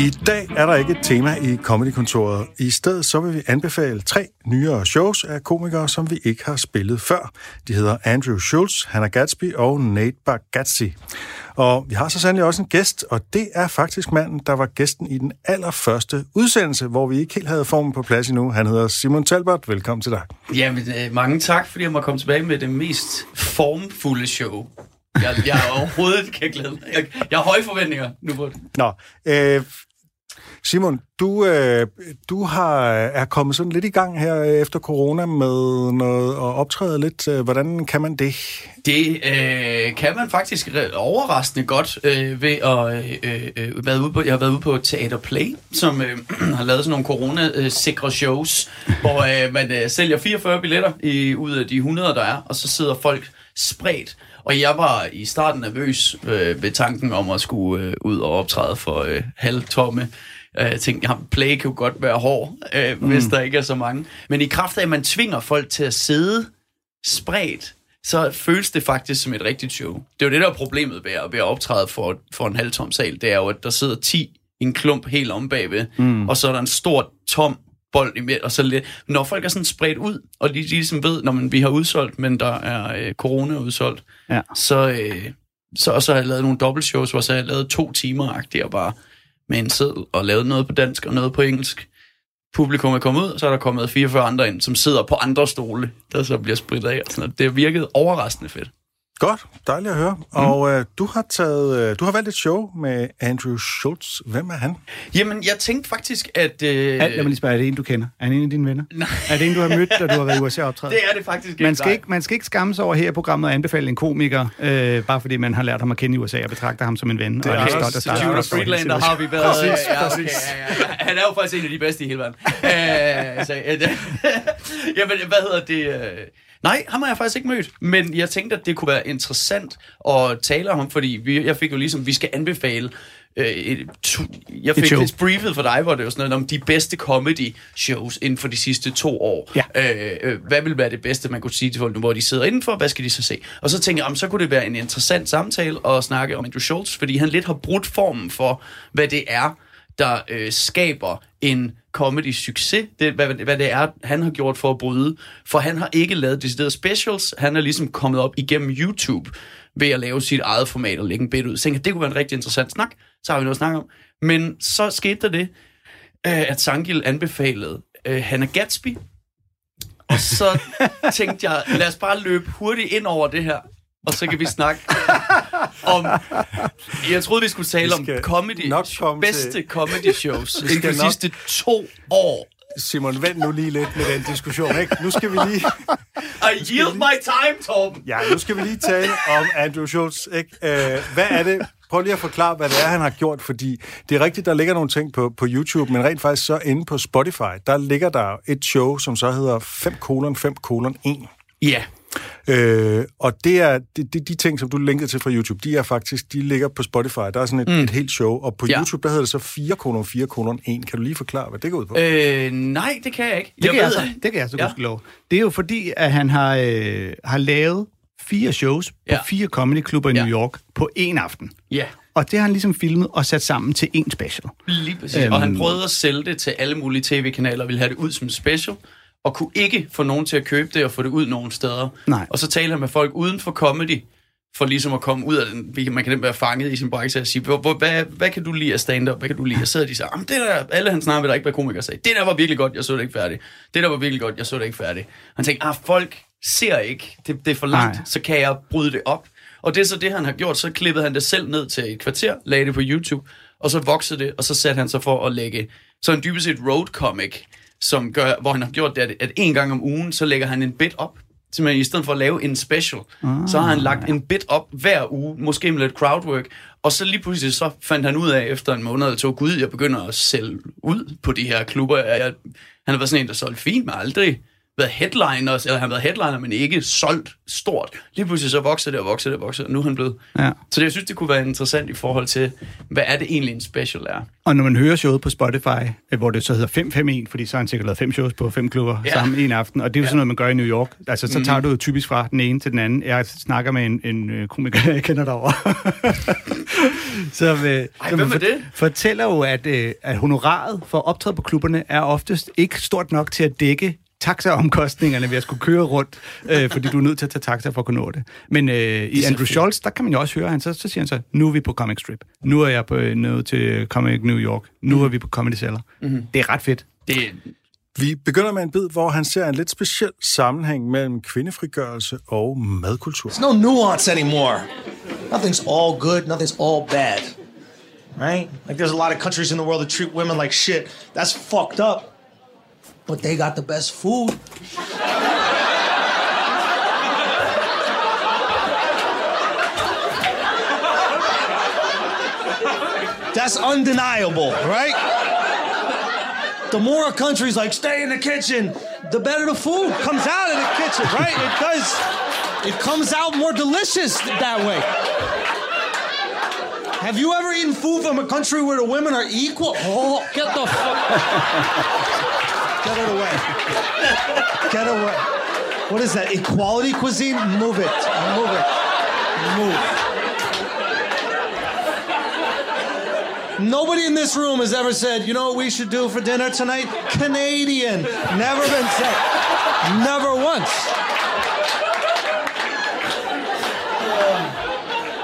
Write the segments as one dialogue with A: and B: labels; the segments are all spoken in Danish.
A: I dag er der ikke et tema i Comedy-kontoret. I stedet så vil vi anbefale tre nyere shows af komikere, som vi ikke har spillet før. De hedder Andrew Schultz, Hannah Gatsby og Nate Bargatze. Og vi har så sandelig også en gæst, og det er faktisk manden, der var gæsten i den allerførste udsendelse, hvor vi ikke helt havde formen på plads endnu. Han hedder Simon Talbot. Velkommen til dig.
B: Jamen, øh, mange tak, fordi jeg må komme tilbage med det mest formfulde show. Jeg, jeg er overhovedet kan glæde mig. Jeg, jeg har høje forventninger nu på det.
A: Nå, øh, Simon, du, øh, du har, er kommet sådan lidt i gang her efter corona med noget at optræde lidt. Øh, Hvordan kan man det?
B: Det øh, kan man faktisk overraskende godt øh, ved at øh, øh, været ude på, jeg har været ude på Teater Play, som øh, har lavet sådan nogle corona-sikre shows, hvor øh, man øh, sælger 44 billetter i, ud af de 100, der er, og så sidder folk spredt. Og jeg var i starten nervøs øh, ved tanken om at skulle øh, ud og optræde for øh, halvtomme. Øh, Jeg tænkte, ja, play kan jo godt være hård, øh, mm. hvis der ikke er så mange. Men i kraft af, at man tvinger folk til at sidde spredt, så føles det faktisk som et rigtigt show. Det er jo det, der er problemet ved at, ved at optræde for, for en halvtom sal. Det er jo, at der sidder 10 i en klump helt om bagved, mm. og så er der en stor, tom bold i midt, og så lidt. Når folk er sådan spredt ud, og de, de ligesom ved, når man, vi har udsolgt, men der er øh, corona udsolgt,
C: Ja.
B: så, øh, så, og så har jeg lavet nogle dobbeltshows, hvor så har jeg lavet to timer og bare med en seddel, og lavet noget på dansk og noget på engelsk. Publikum er kommet ud, og så er der kommet 44 andre ind, som sidder på andre stole, der så bliver spredt af. Og sådan noget. Det har virket overraskende fedt.
A: Godt, dejligt at høre. Mm. Og øh, du har taget, øh, du har valgt et show med Andrew Schultz. Hvem er han?
B: Jamen, jeg tænkte faktisk, at... Øh,
C: Lad mig lige spørge, er det en, du kender? Er han en af dine venner?
B: Nej.
C: Er det en, du har mødt, da du har været i USA optræde?
B: det er det faktisk ikke.
C: Man skal, ikke, man skal ikke skamme sig over her i programmet at anbefale en komiker, øh, bare fordi man har lært ham at kende i USA og betragter ham som en ven. Det
A: er
C: og
A: også-
C: stå i den
B: Friedlander har vi været...
A: Præcis,
B: ja, okay, ja, ja, ja. Han er jo faktisk en af de bedste i hele verden. Øh, så, øh, jamen, hvad hedder det? øh, Nej, ham har jeg faktisk ikke mødt, men jeg tænkte, at det kunne være interessant at tale om ham, fordi vi, jeg fik jo ligesom, vi skal anbefale øh, et, to, jeg fik lidt briefet for dig, hvor det var sådan noget om de bedste comedy shows inden for de sidste to år.
C: Ja.
B: Øh, øh, hvad vil være det bedste, man kunne sige til folk nu, hvor de sidder indenfor? Hvad skal de så se? Og så tænkte jeg, om så kunne det være en interessant samtale at snakke om Andrew Schultz, fordi han lidt har brudt formen for, hvad det er, der øh, skaber en comedy-succes. Det, hvad, hvad det er, han har gjort for at bryde. For han har ikke lavet deciderede specials. Han er ligesom kommet op igennem YouTube ved at lave sit eget format og lægge en bit ud. Så tænkte det kunne være en rigtig interessant snak. Så har vi noget at snakke om. Men så skete der det, øh, at Sangil anbefalede øh, Hannah Gatsby. Og så tænkte jeg, lad os bare løbe hurtigt ind over det her, og så kan vi snakke om... Jeg troede, vi skulle tale
A: Vi
B: om comedy,
A: nok
B: bedste
A: til-
B: comedy shows inden for de
A: nok-
B: sidste to år.
A: Simon, vent nu lige lidt med den diskussion, ikke? Nu skal vi lige,
B: I yield my time, Torben.
A: ja, nu skal vi lige tale om Andrew Schultz, ikke? Øh, hvad er det? Prøv lige at forklare, hvad det er, han har gjort, fordi det er rigtigt, der ligger nogle ting på, på YouTube, men rent faktisk så inde på Spotify, der ligger der et show, som så hedder 5 kolon 5 kolon 1.
B: Ja,
A: Øh, og det er de, de, de ting, som du linkede til fra YouTube, de er faktisk, de ligger på Spotify. Der er sådan et, mm. et helt show, og på
B: Ja.
A: YouTube, der hedder det så 4 kolon 4 kolon 1. Kan du lige forklare, hvad det går ud på?
B: øh, nej, det kan jeg ikke.
C: Det kan, jeg
B: ved,
C: så, det kan jeg så
B: Ja.
C: lov. Det er jo fordi, at han har, øh, har lavet fire shows på
B: Ja.
C: fire comedyklubber i
B: Ja.
C: New York på én aften.
B: Ja,
C: Og det har han ligesom filmet og sat sammen til én special.
B: lige præcis. Øhm.
C: Øhm.
B: Og han prøvede at sælge det til alle mulige tv-kanaler, ville have det ud som en special, og kunne ikke få nogen til at købe det og få det ud nogen steder.
C: Nej.
B: Og så taler han med folk uden for comedy, for ligesom at komme ud af den, man kan nemt være fanget i sin branche og sige, hvor, hvor, hvad, hvad kan du lide af stand-up, hvad kan du lide? Og sidder de "Jamen, det der, alle han snakker med, der ikke hvad komikere sagde, det der var virkelig godt, jeg så det ikke færdigt. Det der var virkelig godt, jeg så det ikke færdigt. Han tænkte, ah, folk ser ikke, det, det er for langt,
C: Nej.
B: så kan jeg bryde det op. Og det er så det, han har gjort, så klippede han det selv ned til et kvarter, lagde det på YouTube, og så voksede det, og så satte han sig for at lægge, så en dybest set road comic, som gør, hvor han har gjort det, at, en gang om ugen, så lægger han en bit op, simpelthen i stedet for at lave en special, ah, så har han lagt en bit op hver uge, måske med lidt crowdwork, og så lige pludselig så fandt han ud af efter en måned eller to, gud, jeg begynder at sælge ud på de her klubber. Jeg, han har været sådan en, der solgte fint, men aldrig været headliner, eller han har været headliner, men ikke solgt stort. Lige pludselig så vokser det og vokser det og vokser, og nu er han blevet.
C: Ja.
B: Så det, jeg synes, det kunne være interessant i forhold til, hvad er det egentlig en special er?
C: Og når man hører showet på Spotify, øh, hvor det så hedder 551, fordi så har han sikkert lavet fem shows på fem klubber
B: Ja.
C: ja. sammen en aften, og det er jo sådan noget, man gør i New York. Altså, så tager du jo typisk fra den ene til den anden. Jeg snakker med en, en øh, komiker, jeg kender derovre. som, øh, som
B: hvem er det?
C: fortæller jo, at, øh, at honoraret for at optræde på klubberne er oftest ikke stort nok til at dække taxaomkostningerne ved at skulle køre rundt, øh, fordi du er nødt til at tage taxa for at kunne nå det. Men øh, i Andrew. Schultz, der kan man jo også høre, han så, så siger han så, nu er vi på Comic Strip. Nu er jeg på, øh, nået til Comic New York. Nu er vi på Comedy Cellar. Mm-hmm. Det er ret fedt.
B: Det,
A: Vi begynder med en bid, hvor han ser en lidt speciel sammenhæng mellem kvindefrigørelse og madkultur.
D: There's no nuance anymore. Nothing's all good, nothing's all bad. Right? Like there's a lot of countries in the world that treat women like shit. That's fucked up. But they got the best food. That's undeniable, right? The more a country's like, stay in the kitchen, the better the food comes out of the kitchen, right? It does. It comes out more delicious that way. Have you ever eaten food from a country where the women are equal? Oh, get the fuck. get it away. Get away. What is that? Equality cuisine? Move it. Move it. Move. Nobody in this room has ever said, you know what we should do for dinner tonight? Canadian. Never been said. Never once.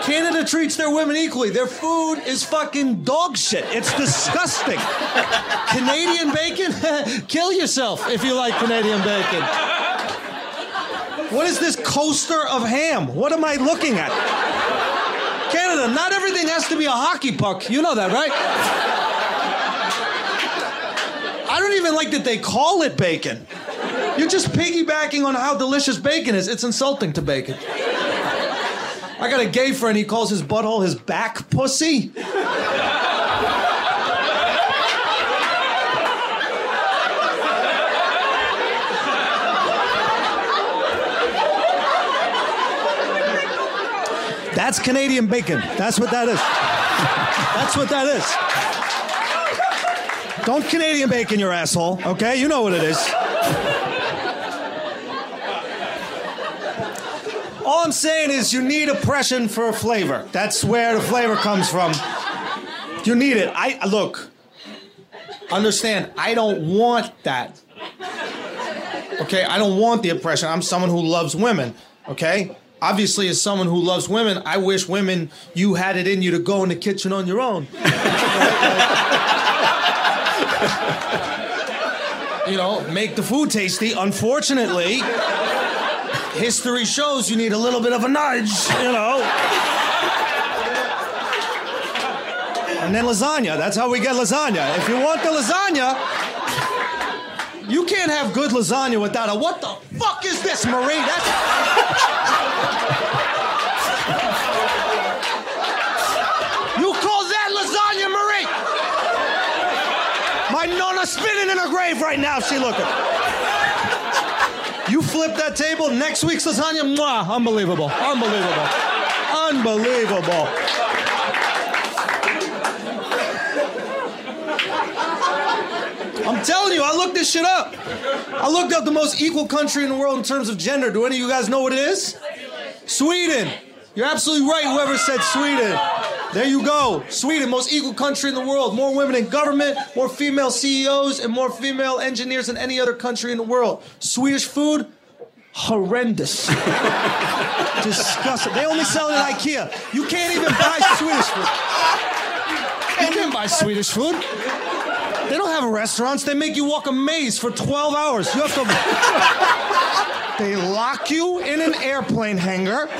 D: Canada treats their women equally. Their food is fucking dog shit. It's disgusting. Canadian bacon? Kill yourself if you like Canadian bacon. What is this coaster of ham? What am I looking at? Canada, not everything has to be a hockey puck. You know that, right? I don't even like that they call it bacon. You're just piggybacking on how delicious bacon is. It's insulting to bacon. I got a gay friend, he calls his butthole his back pussy. That's Canadian bacon. That's what that is. That's what that is. Don't Canadian bacon your asshole, okay? You know what it is. I'm saying is you need oppression for flavor. That's where the flavor comes from. You need it. I look. Understand, I don't want that. Okay, I don't want the oppression. I'm someone who loves women, okay? Obviously, as someone who loves women, I wish women you had it in you to go in the kitchen on your own. you know, make the food tasty. Unfortunately, history shows you need a little bit of a nudge, you know. And then lasagna. That's how we get lasagna. If you want the lasagna, you can't have good lasagna without a what the fuck is this, Marie? That's You call that lasagna, Marie? My nonna spinning in her grave right now. She looking. You flip that table, next week's lasagna, mwah, unbelievable. Unbelievable. Unbelievable. I'm telling you, I looked this shit up. I looked up the most equal country in the world in terms of gender. Do any of you guys know what it is? Sweden. You're absolutely right, whoever said Sweden. There you go. Sweden, most equal country in the world. More women in government, more female CEOs, and more female engineers than any other country in the world. Swedish food, horrendous. Disgusting. They only sell it at IKEA. You can't even buy Swedish food. You can't buy Swedish food. They don't have restaurants. They make you walk a maze for 12 hours. You have to. they lock you in an airplane hangar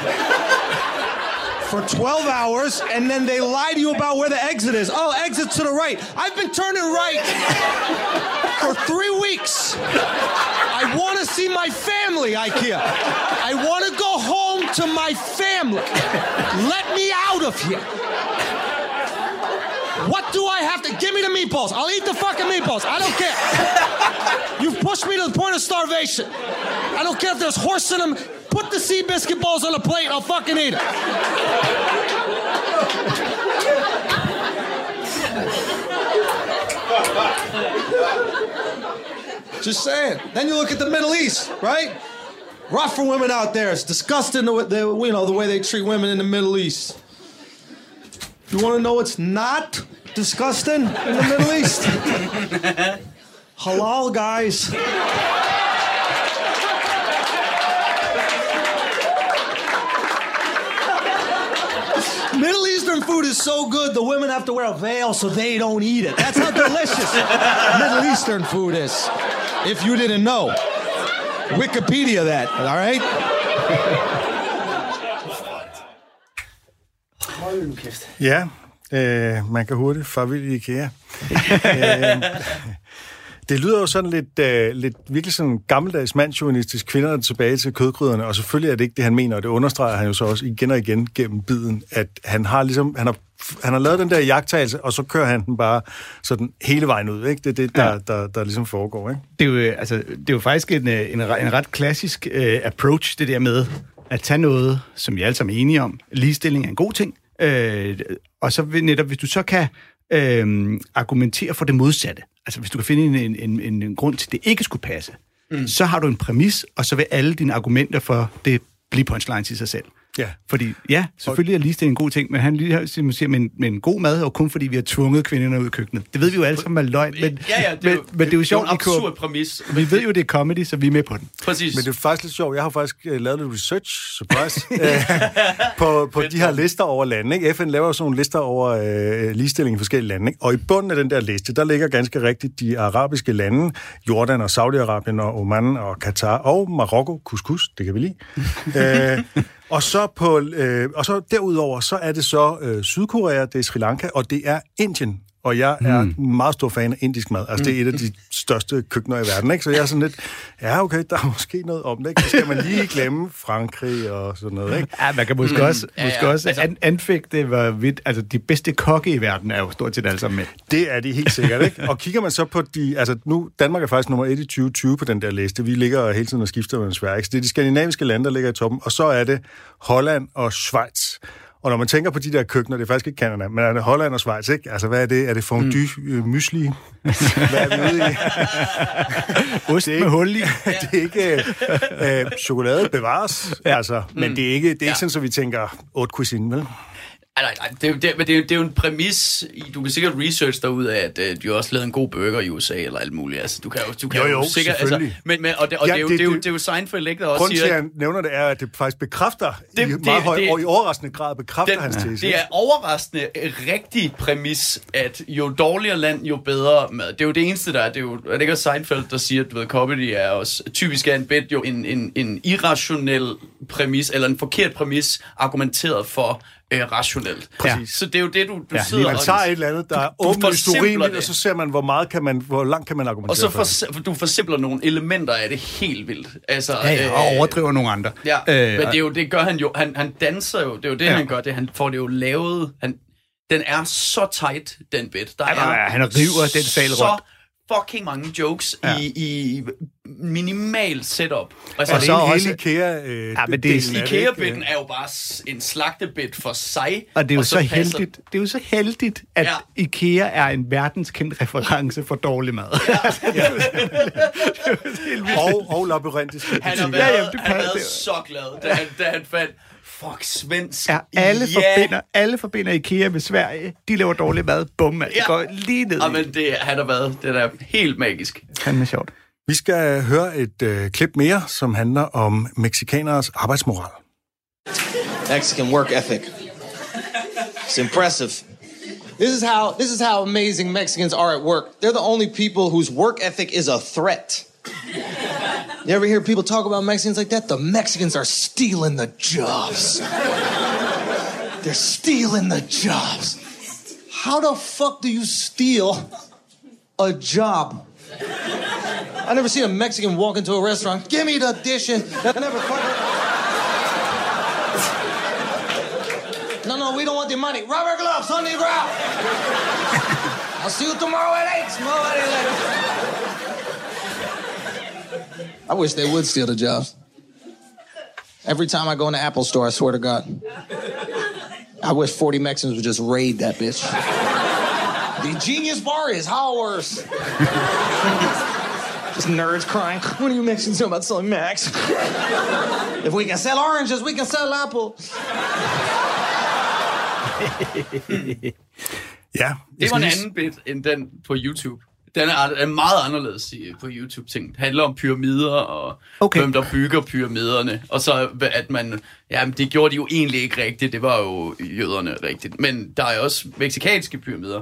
D: for 12 hours and then they lie to you about where the exit is. Oh, exit to the right. I've been turning right for three weeks. I want to see my family, IKEA. I want to go home to my family. Let me out of here. What do I have to give me the meatballs? I'll eat the fucking meatballs. I don't care. You've pushed me to the point of starvation. I don't care if there's horse in them. Put the sea biscuit balls on a plate. I'll fucking eat it. Just saying. Then you look at the Middle East, right? Rough for women out there. It's disgusting the way they, you know the way they treat women in the Middle East. You want to know what's not disgusting in the Middle East? Halal guys. Middle Eastern food is so good, the women have to wear a veil so they don't eat it. That's how delicious Middle Eastern food is. If you didn't know. Wikipedia that, all right?
A: Ja, øh, man kan hurtigt farvel i IKEA. øh, det lyder jo sådan lidt, øh, lidt virkelig sådan gammeldags mandsjuvenistisk, kvinderne tilbage til kødgryderne, og selvfølgelig er det ikke det, han mener, og det understreger han jo så også igen og igen gennem biden, at han har ligesom, han har, han har lavet den der jagttagelse, og så kører han den bare sådan hele vejen ud, ikke? Det er det, der, ja. der, der, der ligesom foregår, ikke?
C: Det er jo, øh, altså, det er jo faktisk en, øh, en, en ret klassisk uh, approach, det der med at tage noget, som vi alle sammen er enige om. Ligestilling er en god ting. Uh, og så netop, hvis du så kan uh, argumentere for det modsatte, altså hvis du kan finde en, en, en, en grund til, at det ikke skulle passe, mm. så har du en præmis, og så vil alle dine argumenter for det blive punchlines i sig selv.
A: Ja.
C: Fordi, ja, selvfølgelig er ligestilling en god ting, men han lige siger, men, men god mad, og kun fordi vi har tvunget kvinderne ud i køkkenet. Det ved vi jo alle sammen er løgn, men,
B: Ja, ja, det er jo,
C: men, men det er jo sjovt,
B: det er en
C: vi
B: absurd præmis.
C: vi ved jo, det er comedy, så vi er med på den.
B: Præcis.
A: Men det er faktisk lidt sjovt. Jeg har faktisk øh, lavet lidt research, surprise, øh, på, på de her lister over lande. Ikke? FN laver jo sådan nogle lister over øh, ligestilling i forskellige lande. Ikke? Og i bunden af den der liste, der ligger ganske rigtigt de arabiske lande, Jordan og Saudi-Arabien og Oman og Katar og Marokko, couscous, det kan vi lide. øh, og så, på, øh, og så derudover, så er det så øh, Sydkorea, det er Sri Lanka, og det er Indien. Og jeg er mm. meget stor fan af indisk mad. Altså, det er et af de største køkkener i verden, ikke? Så jeg er sådan lidt, ja, okay, der er måske noget om det, ikke? Så skal man lige glemme Frankrig og sådan noget, ikke?
C: Ja, man kan måske også,
B: Ja,
C: måske
B: ja.
C: også
B: Altså-
C: an, anfægte, hvor vidt, altså de bedste kokke i verden er jo stort set alle sammen med.
A: Det er de helt sikkert, ikke? Og kigger man så på de... Altså nu, Danmark er faktisk nummer 1 i 2020 på den der liste. Vi ligger hele tiden og skifter med Sverige. Så det er de skandinaviske lande, der ligger i toppen. Og så er det Holland og Schweiz. Og når man tænker på de der køkkener, det er faktisk ikke Canada, men er det Holland og Schweiz, ikke? Altså, hvad er det? Er det fondue, mm. mysli? Hvad er vi ude i?
C: Ost med hul i.
A: det er ikke øh, øh, chokolade bevares, ja. altså. Men det er ikke, det er ikke
B: Ja.
A: sådan, så vi tænker, otte cuisine, vel?
B: Nej, nej, nej. Det er, jo, det, men det, jo- det er jo en præmis. i- Du kan sikkert research derud af, at øh, de har også lavet en god burger i USA eller alt muligt. Altså, du kan jo, du kan
A: Jo, jo,
B: sikkert... Altså, men, men, og det, og
A: Ja,
B: det, er jo,
A: det-
B: det, er jo,
A: det-
B: det er jo Seinfeld, ikke, der også
A: Grunden til,
B: siger...
A: at jeg nævner det, er, at det faktisk bekræfter, det, i
B: Det-
A: meget
B: det-
A: høj,
B: det-
A: og i overraskende grad bekræfter
B: den,
A: hans tese.
B: det er overraskende rigtig præmis, at jo dårligere land, jo bedre mad. Det er jo det eneste, der er. Det er jo er det ikke Seinfeld, der siger, at du ved, comedy er også typisk er en bit jo en, en, en irrationel præmis, eller en forkert præmis, argumenteret for øh, rationelt.
C: Præcis.
B: Så det er jo det, du, du
C: Ja,
B: sidder
A: Man
B: og...
A: tager et eller andet, der er åbenlyst urimeligt, og så ser man, hvor meget kan man, hvor langt kan man argumentere
B: Og så
A: for
B: for, du forsimpler nogle elementer af det helt vildt. Altså,
C: Ja, ja, og overdriver nogle andre.
B: Ja,
C: Øh,
B: øh, men det, er jo, det gør han jo. Han, han danser jo. Det er jo det,
C: Ja.
B: han gør. Det, han får det jo lavet. Han, den er så tight, den bit. Der er
C: ja, han river den sal rundt.
B: Fucking mange jokes
C: Ja.
B: ja. i, i minimal setup. Altså,
A: Og
C: så
A: det er
C: også-
A: hele IKEA øh,
C: Ja, men det er-?
B: IKEA-bitten er jo bare en slagtebit for sig.
C: Og det er jo så,
B: passer-
C: heldigt, det er jo så heldigt, at ja.
B: Ja.
C: IKEA er en verdenskendt reference for dårlig mad.
A: Og, og labyrintiske
B: Han har været,
C: Ja,
B: ja,
C: jamen, det
B: han været så glad, da han, da han fandt, fuck, svensk.
C: Ja, alle,
B: ja.
C: forbinder, alle forbinder IKEA med Sverige. De laver dårlig mad. Bum,
B: Ja.
C: går lige ned
B: Ja, men det, han har været, det er helt magisk.
C: Han er sjovt.
A: Vi skal høre et øh, klip mere, som handler om meksikaneres arbejdsmoral.
E: Mexican work ethic. It's impressive. This is how this is how amazing Mexicans are at work. They're the only people whose work ethic is a threat. You ever hear people talk about Mexicans like that? The Mexicans are stealing the jobs. They're stealing the jobs. How the fuck do you steal a job? I never seen a Mexican walk into a restaurant. Give me the dishes. I never fucking. No, no, we don't want the money. Rubber gloves on the ground. I'll see you tomorrow at 8. Nobody like I wish they would steal the jobs. Every time I go in the Apple store, I swear to God. I wish 40 Mexicans would just raid that bitch. the genius bar is ours. just nerds crying. What do you Mexicans know about selling Macs? if we can sell oranges, we can sell Apple.
A: Ja,
B: Det var en anden bit end den på YouTube. Den er, er meget anderledes i- på YouTube-ting. Det handler om pyramider, og
C: Okay.
B: okay. hvem der bygger pyramiderne. Og så at man... Ja, men det gjorde de jo egentlig ikke rigtigt. Det var jo jøderne rigtigt. Men der er også meksikanske pyramider.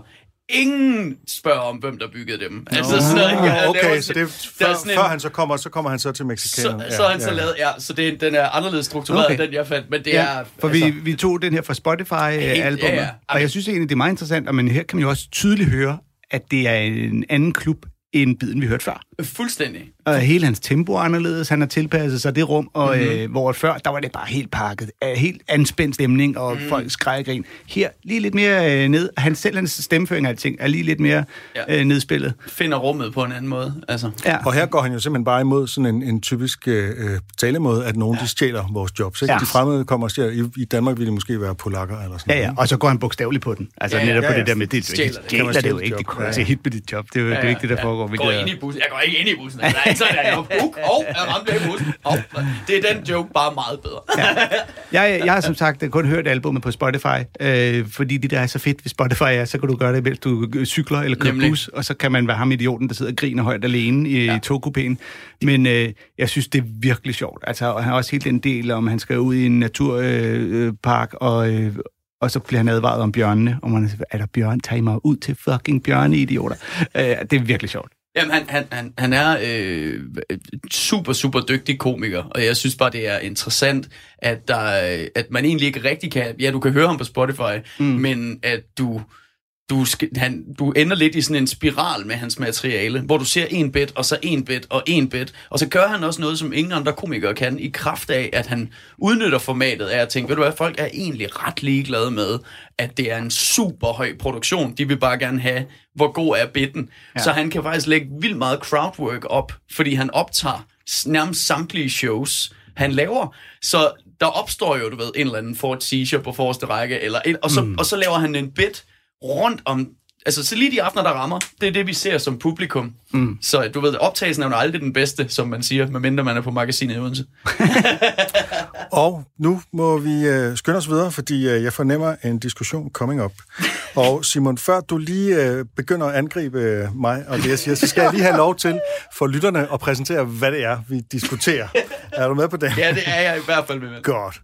B: Ingen spørger om, hvem der byggede dem. Altså sådan noget,
A: Ah, okay,
B: laver
A: så det er, før,
B: sådan en-
A: før han så kommer, så kommer han så til
B: så,
A: mexikanerne.
B: så er han så lavet, ja, så det, den er anderledes struktureret,
C: Okay.
B: okay. den jeg fandt, men det
C: Ja,
B: er...
C: for
B: altså,
C: vi, vi tog den her fra Spotify-albumet,
B: ja, ja.
C: og jeg synes egentlig, det er meget interessant, og men her kan man jo også tydeligt høre, at det er en anden klub end biden, vi hørte før.
B: Fuldstændig.
C: Og hele hans tempo er anderledes, han har tilpasset sig det rum, og
B: Mhm.
C: mm-hmm. øh, hvor før, der var det bare helt pakket, af helt anspændt stemning, og mm. folk skreg og grin. Her, lige lidt mere øh, ned, han selv, hans stemmeføring og alting, er lige lidt mere
B: Ja.
C: øh, nedspillet.
B: Finder rummet på en anden måde. Altså.
C: Ja.
A: Og her går han jo simpelthen bare imod sådan en, en typisk øh, talemåde, at nogen ja. de stjæler vores jobs. Ikke?
C: Ja.
A: De fremmede kommer og stjæler. I, I Danmark ville det måske være polakker eller sådan
C: Ja, ja,
A: noget.
C: og så går han bogstaveligt på den. Altså
B: Ja, ja,
C: netop
A: ja,
C: på
A: ja.
C: det der med, det,
B: Stjæler
C: det,
B: det.
C: det, det, det er det. Det er det er jo ikke det, der foregår.
B: Går
C: hvilket er-
B: ind i bussen. Jeg går ikke ind i bussen. Er ikke sådan, at jeg Uk, og jeg ramte af bussen. Hov, det er den joke bare meget bedre.
C: Jeg, jeg har som sagt kun hørt albumet på Spotify, øh, fordi det der er så fedt ved Spotify er, så kan du gøre det, mens du cykler eller kører
B: Nemlig.
C: bus, og så kan man være ham idioten, der sidder og griner højt alene i, ja. i togkupéen. Men øh, jeg synes, det er virkelig sjovt. Altså, og han har også helt den del om, han skal ud i en naturpark, øh, og, øh, og så bliver han advaret om bjørnene, og man er der bjørn? Tag mig ud til fucking bjørne, idioter. Øh, det er virkelig sjovt.
B: Jamen, han, han, han, han er øh, super, super dygtig komiker, og jeg synes bare, det er interessant, at, der, at man egentlig ikke rigtig kan... Ja, du kan høre ham på Spotify, mm. men at du... Du, skal, han, du ender lidt i sådan en spiral med hans materiale, hvor du ser en bit, og så en bit, og en bit, og så gør han også noget, som ingen andre komikere kan, i kraft af, at han udnytter formatet af at tænke, ved du hvad, folk er egentlig ret ligeglade med, at det er en super høj produktion. De vil bare gerne have, hvor god er bitten. Ja. Så han kan faktisk lægge vildt meget crowdwork op, fordi han optager nærmest samtlige shows, han laver. Så der opstår jo, du ved, en eller anden Ford Seizure på forreste række, eller et, og, så, mm. og så laver han en bit rundt om... Altså, så lige de aftener, der rammer, det er det, vi ser som publikum. Mm. Så du ved, optagelsen er jo aldrig den bedste, som man siger, medmindre man er på magasinet i Odense.
A: Og nu må vi øh, skynde os videre, fordi øh, jeg fornemmer en diskussion coming up. Og Simon, før du lige øh, begynder at angribe øh, mig og det, jeg siger, så skal jeg lige have lov til for lytterne at præsentere, hvad det er, vi diskuterer. Er du med på det?
B: Ja, det er jeg i hvert fald med.
A: Godt.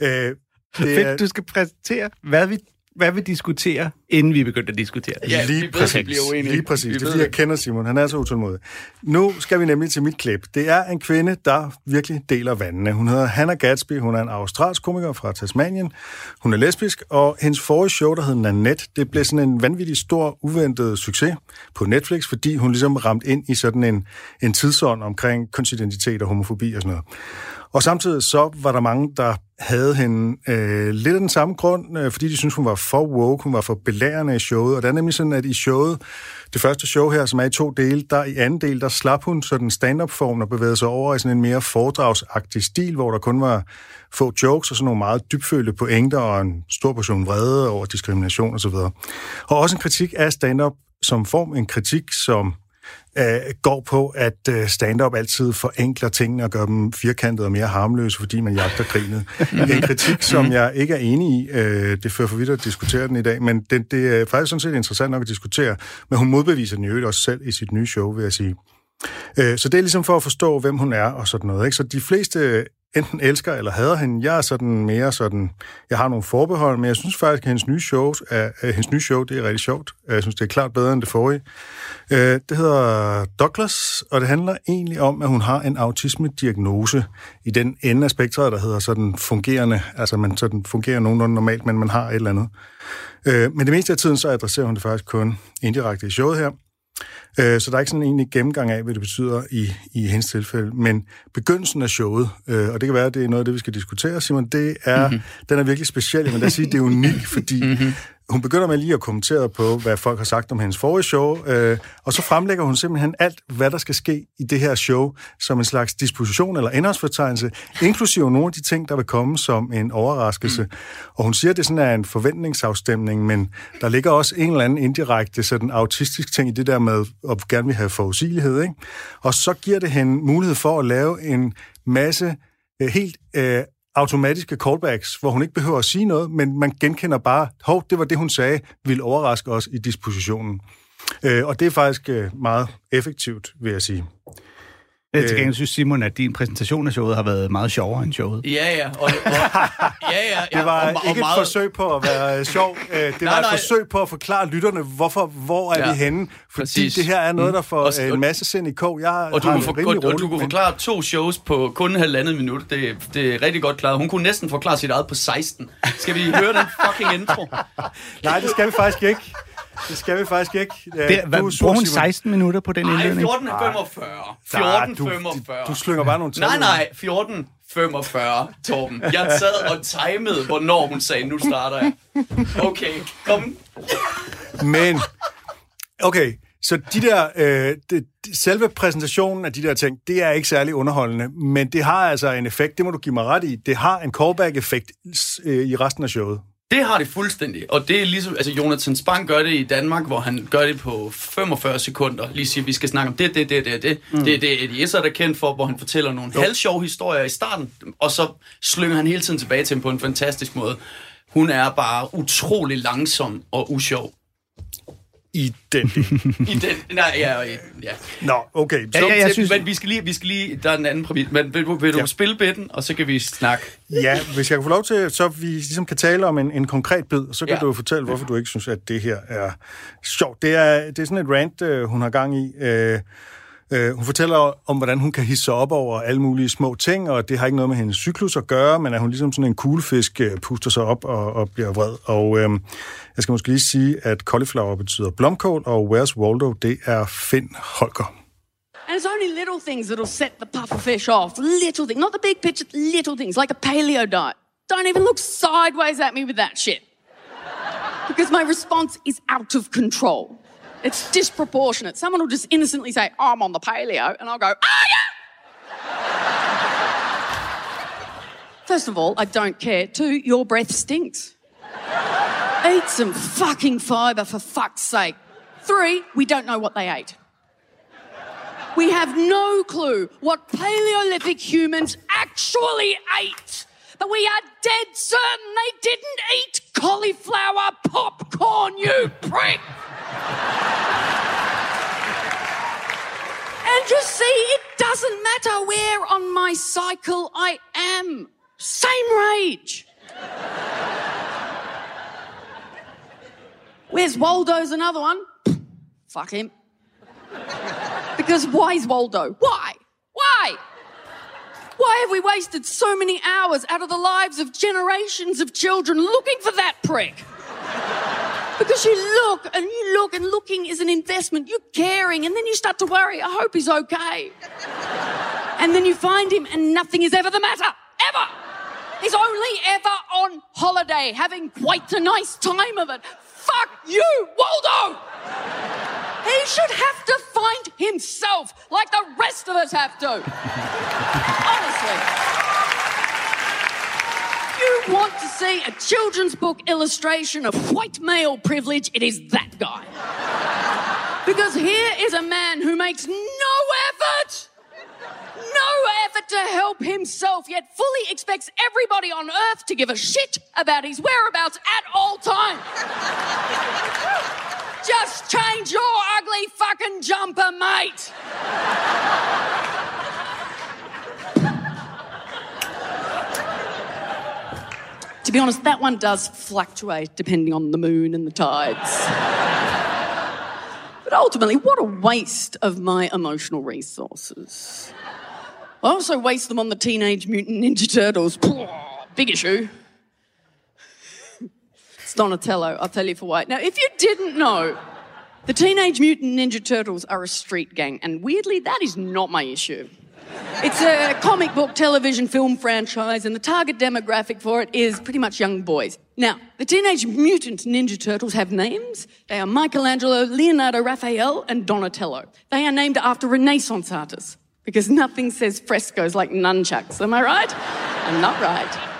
A: Øh, det
C: Fedt, du skal præsentere, hvad vi, hvad vi diskuterer, inden vi begynder at diskutere det.
B: Ja,
A: lige
B: vi ved,
A: præcis.
B: vi bliver uenige.
A: Lige præcis.
B: Vi
A: Det er
B: ved
A: fordi, jeg kender Simon. Han er så utålmodig. Nu skal vi nemlig til mit klip. Det er en kvinde, der virkelig deler vandene. Hun hedder Hannah Gadsby. Hun er en australsk komiker fra Tasmanien. Hun er lesbisk, og hendes forrige show, der hed Nanette, det blev sådan en vanvittig stor, uventet succes på Netflix, fordi hun ligesom ramte ind i sådan en, en tidsånd omkring kønsidentitet og homofobi og sådan noget. Og samtidig så var der mange, der havde hende øh, lidt af den samme grund, øh, fordi de syntes, hun var for woke, hun var for belærende i showet. Og det er nemlig sådan, at i showet, det første show her, som er i to dele, der i anden del, der slap hun sådan stand-up-form og bevægede sig over i sådan en mere foredragsagtig stil, hvor der kun var få jokes og sådan nogle meget dybfølte pointer og en stor portion vrede over diskrimination osv. Og, og også en kritik af stand-up som form, en kritik, som øh, går på, at øh, stand-up altid forenkler tingene og gør dem firkantede og mere harmløse, fordi man jagter grinet. en kritik, som jeg ikke er enig i. Øh, det fører for vidt at diskutere den i dag, men det, det er faktisk sådan set interessant nok at diskutere. Men hun modbeviser den øvrigt også selv i sit nye show, vil jeg sige. Øh, så det er ligesom for at forstå, hvem hun er og sådan noget. Ikke? Så de fleste enten elsker eller hader hende. Jeg er sådan mere sådan, jeg har nogle forbehold, men jeg synes faktisk, at hendes nye, shows er, at hendes nye show, det er rigtig sjovt. Jeg synes, det er klart bedre end det forrige. Øh, det hedder Douglas, og det handler egentlig om, at hun har en autisme-diagnose i den ende af spektret, der hedder sådan fungerende, altså man sådan fungerer nogenlunde normalt, men man har et eller andet. Øh, men det meste af tiden, så adresserer hun det faktisk kun indirekte i showet her. Øh, Så der er ikke sådan en egentlig gennemgang af, hvad det betyder i, i hendes tilfælde. Men begyndelsen af showet, øh, og det kan være, at det er noget af det, vi skal diskutere, Simon, det er, mm-hmm. den er virkelig speciel. Men lad os sige, det er unik, fordi mm-hmm hun begynder med lige at kommentere på, hvad folk har sagt om hendes forrige show, øh, og så fremlægger hun simpelthen alt, hvad der skal ske i det her show, som en slags disposition eller indholdsfortegnelse, inklusive nogle af de ting, der vil komme som en overraskelse. Mm. Og hun siger, at det sådan er en forventningsafstemning, men der ligger også en eller anden indirekte sådan autistisk ting i det der med at gerne vil have forudsigelighed. Ikke? Og så giver det hende mulighed for at lave en masse øh, helt øh, automatiske callbacks, hvor hun ikke behøver at sige noget, men man genkender bare, hov, det var det, hun sagde, ville overraske os i dispositionen. Øh, og det er faktisk øh, meget effektivt, vil jeg sige.
C: Øh, til gengæld synes Simon, at din præsentation af showet har været meget sjovere end showet.
B: Ja, ja. Og, og, ja, ja, ja.
A: Det var
B: og,
A: og, ikke meget... et forsøg på at være øh, sjov. Øh, det nej, var et nej. forsøg på at forklare lytterne, hvorfor, hvor er ja, vi henne. Fordi præcis. det her er noget, der får og, en masse sind i kog. Jeg
B: og du, kunne, for, og, og du kunne forklare to shows på kun halvandet minut. Det, det er rigtig godt klaret. Hun kunne næsten forklare sit eget på 16. Skal vi høre den fucking intro?
A: nej, det skal vi faktisk ikke. Det skal vi faktisk ikke.
C: Ja, det, hvad, bruger hun 16 minutter på den indledning?
B: Nej, 14.45. 14.45.
A: Du, du slynger bare nogle tal.
B: Nej, nej, 14.45, Torben. Jeg sad og timede, hvornår hun sagde, nu starter jeg. Okay, kom.
A: Men, okay, så de der, øh, det, selve præsentationen af de der ting, det er ikke særlig underholdende, men det har altså en effekt, det må du give mig ret i. Det har en callback-effekt øh, i resten af showet.
B: Det har det fuldstændig, og det er ligesom, altså Jonathan Spang gør det i Danmark, hvor han gør det på 45 sekunder, lige siger, vi skal snakke om det, det, det, det, det. Mm. Det er det, Eddie Izzard er kendt for, hvor han fortæller nogle halvsjove historier i starten, og så slynger han hele tiden tilbage til dem på en fantastisk måde. Hun er bare utrolig langsom og usjov.
A: I den
B: I den, nej, ja, ja.
A: Nå, okay.
B: Så, ja, ja, jeg synes... Men vi skal lige, vi skal lige, der er en anden præmis. Men vil, vil du ja. spille bitten, og så kan vi snakke?
A: Ja, hvis jeg kan få lov til, så vi ligesom kan tale om en, en konkret bid, så kan ja. du fortælle, hvorfor du ikke synes, at det her er sjovt. Det er, det er sådan et rant, øh, hun har gang i. Øh, Øh, hun fortæller om, hvordan hun kan hisse op over alle mulige små ting, og det har ikke noget med hendes cyklus at gøre, men at hun ligesom sådan en kuglefisk øh, puster sig op og, og bliver vred. Og øh, jeg skal måske lige sige, at cauliflower betyder blomkål, og Where's Waldo, det er Finn Holger.
F: And it's only little things that'll set the puffer fish off. Little things. Not the big picture, little things, like a paleo diet. Don't even look sideways at me with that shit. Because my response is out of control. It's disproportionate. Someone will just innocently say, oh, I'm on the paleo, and I'll go, oh, yeah! First of all, I don't care. Two, your breath stinks. Eat some fucking fibre for fuck's sake. Three, we don't know what they ate. We have no clue what Paleolithic humans actually ate. But we are dead certain they didn't eat cauliflower popcorn, you prick! And you see, it doesn't matter where on my cycle I am. Same rage. Where's Waldo's another one? Fuck him. Because why's Waldo? Why? Why? Why have we wasted so many hours out of the lives of generations of children looking for that prick? Because you look and you look and looking is an investment. You're caring and then you start to worry. I hope he's okay. and then you find him and nothing is ever the matter. Ever. He's only ever on holiday having quite a nice time of it. Fuck you, Waldo! He should have to find himself like the rest of us have to. Honestly you want to see a children's book illustration of white male privilege, it is that guy. because here is a man who makes no effort, no effort to help himself, yet fully expects everybody on earth to give a shit about his whereabouts at all times. Just change your ugly fucking jumper, mate. Be honest, that one does fluctuate depending on the moon and the tides. but ultimately, what a waste of my emotional resources. I also waste them on the Teenage Mutant Ninja Turtles. Big issue. It's Donatello, I'll tell you for why. Now, if you didn't know, the Teenage Mutant Ninja Turtles are a street gang, and weirdly, that is not my issue. It's a comic book television film franchise, and the target demographic for it is pretty much young boys. Now, the Teenage Mutant Ninja Turtles have names. They are Michelangelo, Leonardo, Raphael, and Donatello. They are named after Renaissance artists because nothing says frescoes like nunchucks. Am I right? I'm not right.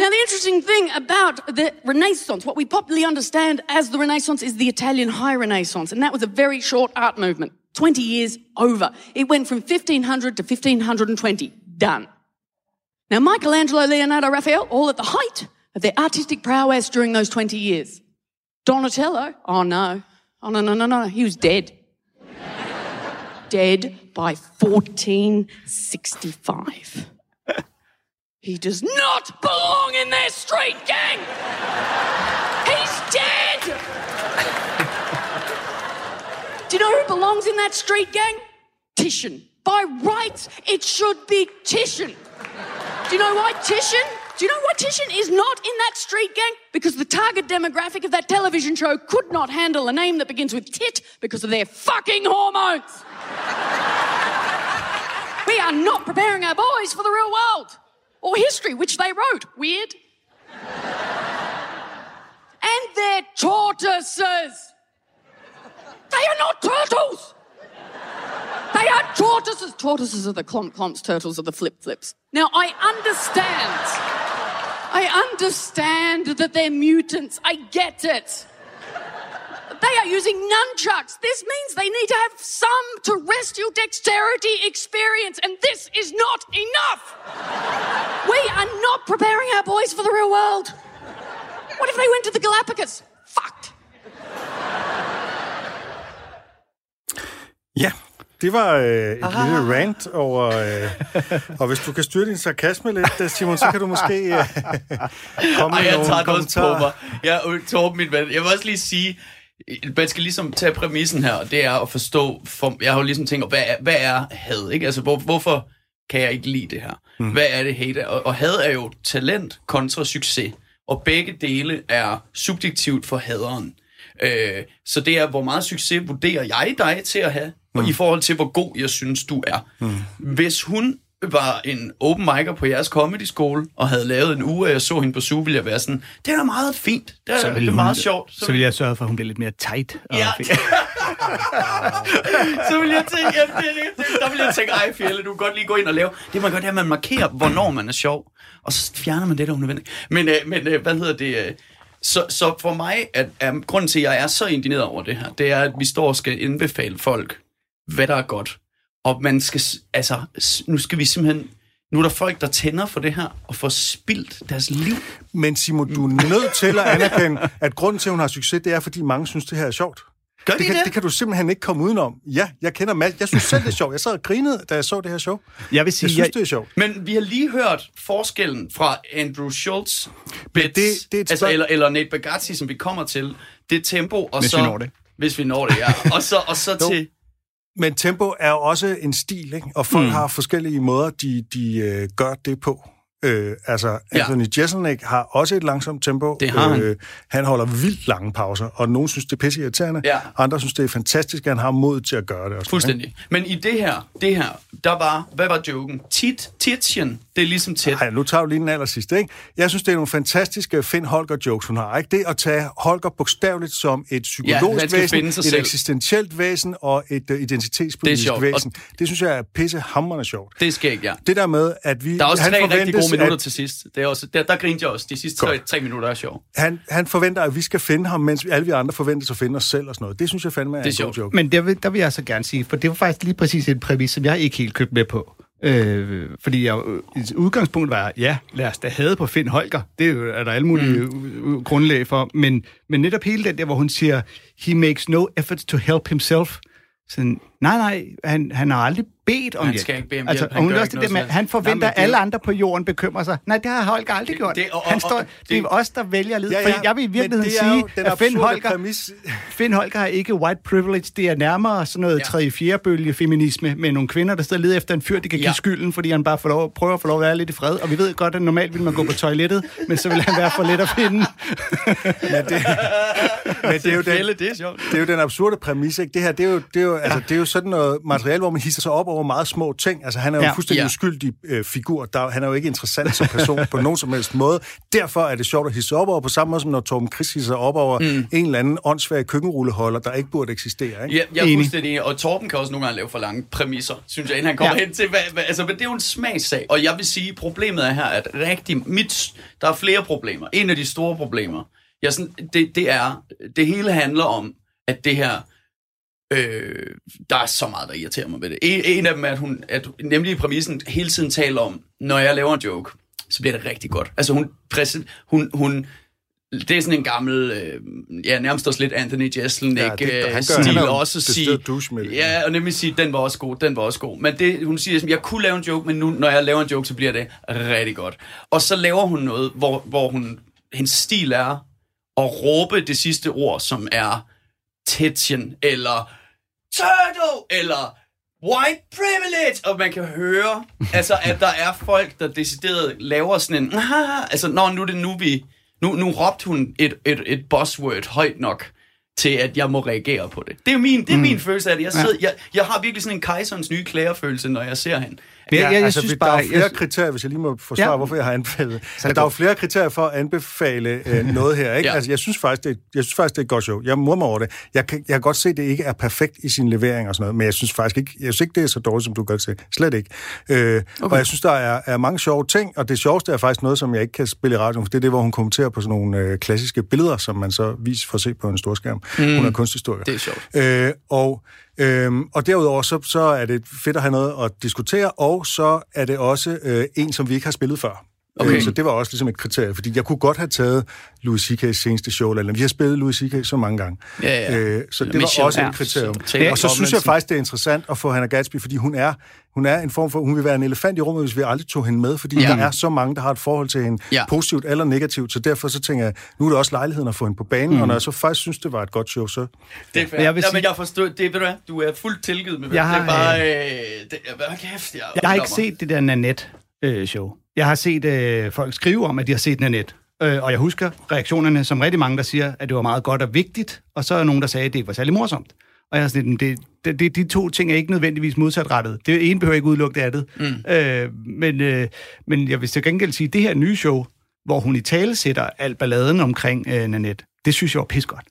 F: Now, the interesting thing about the Renaissance, what we popularly understand as the Renaissance, is the Italian High Renaissance, and that was a very short art movement, 20 years over. It went from 1500 to 1520. Done. Now, Michelangelo, Leonardo, Raphael, all at the height of their artistic prowess during those 20 years. Donatello, oh no, oh no, no, no, no, he was dead. dead by 1465. He does not belong in their street gang. He's dead. Do you know who belongs in that street gang? Titian. By rights, it should be Titian. Do you know why Titian? Do you know why Titian is not in that street gang? Because the target demographic of that television show could not handle a name that begins with tit because of their fucking hormones. we are not preparing our boys for the real world or history, which they wrote. Weird. and they're tortoises. They are not turtles. They are tortoises. Tortoises are the clomp clomps, turtles are the flip flips. Now, I understand. I understand that they're mutants. I get it. They are using nunchucks. This means they need to have some terrestrial dexterity experience, and this is not enough. We are not preparing our boys for the real world. What if they went to the Galapagos?
A: Ja, det var øh, et lille rant over... Øh, og hvis du kan styre din sarkasme lidt, øh, Simon, så kan du måske øh, komme
B: Ej,
A: med
B: jeg tager det også på mig. Jeg er Torben, min ven. Jeg vil også lige sige, man skal ligesom tage præmissen her, og det er at forstå, for, jeg har jo ligesom tænkt, hvad er, hvad er had, ikke? Altså, hvor, hvorfor kan jeg ikke lide det her? Mm. Hvad er det hate? Og, og had er jo talent kontra succes, og begge dele er subjektivt for haderen. Øh, så det er, hvor meget succes vurderer jeg dig til at have, mm. i forhold til, hvor god jeg synes, du er. Mm. Hvis hun var en open micer på jeres comedy skole, og havde lavet en uge, og jeg så hende på Zoo, ville jeg være sådan, det er meget fint, det er,
C: Så ville
B: er
C: hun-
B: meget sjovt.
C: Så vil jeg sørge for, at hun bliver lidt mere tight. Og
B: Ja. så vil jeg tænke, ja, det, det, der vil jeg tænke, ej Fjelle, du kan godt lige gå ind og lave. Det man gør, det er, at man markerer, hvornår man er sjov, og så fjerner man det, der er unødvendigt. Men, øh, men øh, hvad hedder det? Øh, så, så for mig, at, at grunden til, at jeg er så indigneret over det her, det er, at vi står og skal indbefale folk, hvad der er godt. Og man skal, altså, nu skal vi simpelthen, nu er der folk, der tænder for det her, og får spildt deres liv.
A: Men Simon, du er nødt til at anerkende, at grunden til, at hun har succes, det er, fordi mange synes, det her er sjovt.
B: Gør de
A: Det kan,
B: det?
A: det kan du simpelthen ikke komme udenom. Ja, jeg kender masser. Jeg synes selv, det er sjovt. Jeg sad og grinede, da jeg så det her show.
C: Jeg vil sige,
A: Jeg synes,
C: jeg-
A: det er sjovt.
B: Men vi har lige hørt forskellen fra Andrew Schultz bits,
A: det- det er et
B: altså, eller, eller Nate Bargatze, som vi kommer til. Det tempo, og
C: Hvis
B: så...
C: vi når det.
B: Hvis vi når det, ja. Og så, og så til...
A: Men tempo er jo også en stil, ikke? og folk mm. har forskellige måder, de, de øh, gør det på. Øh, altså,
B: Ja.
A: Anthony Jeselnik har også et langsomt tempo.
B: Det har han.
A: Øh, han holder vildt lange pauser, og nogen synes, det er pisse irriterende.
B: Ja.
A: Andre synes, det er fantastisk, at han har mod til at gøre det. Også,
B: Fuldstændig. Men i det her, det her, der var... Hvad var joken? Tit, titchen. Det er ligesom tæt.
A: Ej, nu tager du lige den aller sidste, ikke? Jeg synes, det er nogle fantastiske Finn Holger-jokes, hun har. Ikke det at tage Holger bogstaveligt som et psykologisk
B: skal
A: væsen, et
B: selv.
A: eksistentielt væsen og et uh, identitetspolitisk væsen. Det synes jeg er pissehammerende sjovt.
B: Det skal ikke, ja.
A: Det der med, at vi...
B: Der er også
A: han
B: tre rigtig gode minutter
A: at,
B: til sidst. Det er også, der, der grinte jeg også. De sidste tre, tre minutter er sjov.
A: han, han forventer, at vi skal finde ham, mens vi, alle vi andre forventes at finde os selv og sådan noget. Det synes jeg fandme er,
B: Det er
A: en god
B: sjovt.
A: joke.
C: Men der vil, der vil jeg så gerne sige, for det var faktisk lige præcis et præmis, som jeg ikke helt købte med på. Øh, fordi jeg, øh, udgangspunkt var, ja, lad os da have på Finn Holger. Det er, jo, er der alle mulige mm. grundlag for. Men, men netop hele den der, hvor hun siger, he makes no efforts to help himself. Sådan, nej, nej, han, han har aldrig bedt om
B: Han
C: hjælp.
B: skal ikke bede om
C: altså,
B: hjælp. Han
C: er også det med, han forventer, at
B: det er
C: alle andre på jorden bekymrer sig. Nej, det har Holger aldrig
B: Det-
C: gjort.
B: det- og-
C: han
B: og-
C: står,
B: og-
C: det er
B: det-
C: os, der vælger led.
A: Ja,
C: Ja, jeg vil i virkeligheden
A: det er
C: sige,
A: den
C: at Finn Holger,
A: præmis.
C: Finn Holger har ikke white privilege. Det er nærmere sådan noget
B: Ja.
C: 3-4 bølge feminisme med nogle kvinder, der og leder efter en fyr, de kan give
B: Ja.
C: skylden, fordi han bare får lov, prøver at få lov at være lidt i fred. Og vi ved godt, at normalt vil man gå på toilettet, men så vil han være for let at finde.
A: Men det, men det er jo den,
B: det er sjovt.
A: det er jo den absurde præmis, ikke? Det her, det er jo, det er jo, altså, det er jo sådan noget materiale, hvor man hisser sig op over meget små ting. Altså, han er jo
C: Ja.
A: en fuldstændig
B: Ja.
A: uskyldig øh, figur. Der, han er jo ikke interessant som person på nogen som helst måde. Derfor er det sjovt at hisse op over, på samme måde som når Torben Chris hisser op over mm. en eller anden åndssvag køkkenrulleholder, der ikke burde eksistere. Ikke?
B: Ja, jeg er
C: Enig.
B: fuldstændig enig. Og Torben kan også nogle gange lave for lange præmisser, synes jeg, inden han kommer
C: Ja.
B: ja. hen til, hvad, hvad, altså, men det er jo en smagssag. Og jeg vil sige, problemet er her, at rigtig, mit, der er flere problemer. En af de store problemer, jeg sådan, det, det er, det hele handler om, at det her, øh, der er så meget, der irriterer mig ved det. En, en af dem er, at hun, at nemlig i præmissen hele tiden taler om, når jeg laver en joke, så bliver det rigtig godt. Altså hun, præsen, hun, hun det er sådan en gammel, øh, ja, nærmest også lidt Anthony Jeselnik
A: Ja, det- han
B: stil
A: han
B: også sige, ja, og nemlig sige, den var også god, den var også god. Men det, hun siger, at jeg kunne lave en joke, men nu, når jeg laver en joke, så bliver det rigtig godt. Og så laver hun noget, hvor, hvor hun, hendes stil er at råbe det sidste ord, som er Tetchen, eller Turtle, eller white privilege, og man kan høre, altså, at der er folk, der decideret laver sådan en, altså, når nu er det nu, vi, nu, nu råbte hun et, et, et buzzword højt nok, til at jeg må reagere på det. Det er min, det er mm. min følelse af det. Jeg, sidder, jeg, jeg har virkelig sådan en kejserens nye klæderfølelse, når jeg ser hende.
C: Men jeg, jeg, jeg
A: altså,
C: synes
A: der
C: bare...
A: er jo flere
C: jeg,
A: kriterier, hvis jeg lige må forsvare, ja.
C: Ja.
A: hvorfor jeg har anbefalet.
C: Så er
A: der er jo
C: godt.
A: flere kriterier for at anbefale øh, noget her. Ikke?
B: Ja.
A: Altså, jeg synes faktisk, det er, jeg synes faktisk, det er et godt show. Jeg murmer over det. Jeg kan, jeg kan godt se, at det ikke er perfekt i sin levering og sådan noget, men jeg synes faktisk ikke, jeg synes ikke det er så dårligt, som du det til. Slet ikke. Øh, okay. Og jeg synes, der er, er mange sjove ting, og det sjoveste er faktisk noget, som jeg ikke kan spille i radioen, for det er det, hvor hun kommenterer på sådan nogle øh, klassiske billeder, som man så viser for at se på en storskærm. Mm. Hun er kunsthistoriker.
B: Det er sjovt.
A: Øh, og, øhm, og derudover, så, så er det fedt at have noget at diskutere, og så er det også øh, en, som vi ikke har spillet før.
B: Okay.
A: Øh, så det var også ligesom et kriterie, fordi jeg kunne godt have taget Louis C.K.'s seneste show, eller vi har spillet Louis C.K. så mange gange.
B: Ja, ja.
A: Øh, så det var også et kriterium.
B: Taylor
A: Og så synes jeg faktisk, det er interessant at få Hannah Gatsby, fordi hun er, hun er en form for, hun vil være en elefant i rummet, hvis vi aldrig tog hende med, fordi
B: Ja.
A: der er så mange, der har et forhold til hende,
B: Ja.
A: positivt eller negativt, så derfor så tænker jeg, nu er det også lejligheden at få hende på banen,
B: Mm.
A: og når jeg så faktisk synes, det var et godt show, så
B: Det er fair.
C: Jeg vil
B: ja,
C: sige-
B: men jeg forstår, det ved du hvad, du er fuldt tilgivet med det.
C: Jeg har,
B: det er bare, øh, det, hvad kæft, jeg,
C: Jeg har ikke set det der Nanette-show. Jeg har set øh, folk skrive om, at de har set Nanette. Øh, og jeg husker reaktionerne, som rigtig mange, der siger, at det var meget godt og vigtigt. Og så er der nogen, der sagde, at det ikke var særlig morsomt. Og jeg er sådan, lidt, det, det, det, de to ting er ikke nødvendigvis modsatrettet. Det ene behøver ikke udelukke det andet. Mm. Øh, men, øh, men jeg vil til gengæld sige, at det her nye show, hvor hun i tale sætter al balladen omkring øh, Nanette, det synes jeg var pissegodt.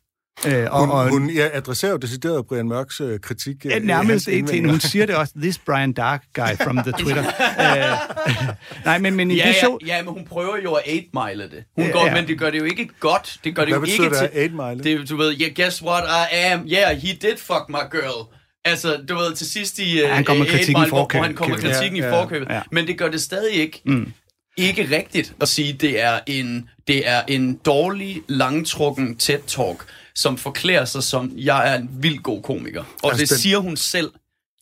C: Øh, og,
A: Hun,
C: og,
A: hun ja, adresserer jo decideret Brian Mørks øh, kritik. øh,
C: Ja,
A: i
C: nærmest ikke til. Hun siger det også, this Brian Dark guy from the Twitter. uh, nej, men, men i
B: Ja,
C: det show...
B: ja, ja, men hun prøver jo at 8-mile det. Hun
C: Ja,
B: går,
C: ja.
B: men det gør det jo ikke godt. Det gør det
A: Hvad
B: jo
A: betyder
B: ikke
A: det
B: til...
A: 8 mile?
B: Det, er jo, du ved, yeah, guess what I am. Yeah, he did fuck my girl. Altså, du ved, til sidst i...
C: han kommer
B: øh,
C: kritikken i
B: 8 Mile, hvor-
C: forkøbet.
B: Han kommer
A: Ja,
B: kritikken
A: ja,
B: i forkøbet.
C: ja.
B: Men det gør det stadig ikke. Mm. Ikke rigtigt at sige, det er en, det er en dårlig, langtrukken TED-talk, som forklæder sig som, jeg er en vild god komiker. Og
A: Altså,
B: det
A: den-
B: siger hun selv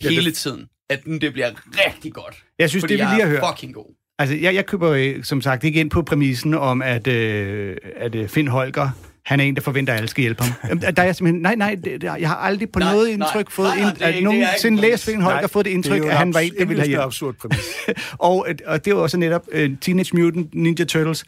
A: Ja,
B: hele
A: det-
B: tiden, at det bliver rigtig godt.
C: Jeg synes, det vi lige har hørt...
B: fucking god.
C: Altså, jeg, jeg køber øh, som sagt ikke ind på præmissen om, at, øh, at øh, Finn Holger, han er en, der forventer, at alle skal hjælpe ham. Jamen, Der er jeg simpelthen... Nej, nej, det, jeg har aldrig på
B: Nej,
C: noget
B: nej.
C: indtryk fået...
B: Nej, nej,
C: ind,
B: det er
C: at
B: det er
C: nogensinde
B: en
C: læst
B: præmis.
C: Finn Holger
A: Nej,
C: fået det indtryk,
A: jo
C: at han var en, der ville have hjælp.
A: absurd præmis.
C: og, og det var også netop uh, Teenage Mutant Ninja Turtles.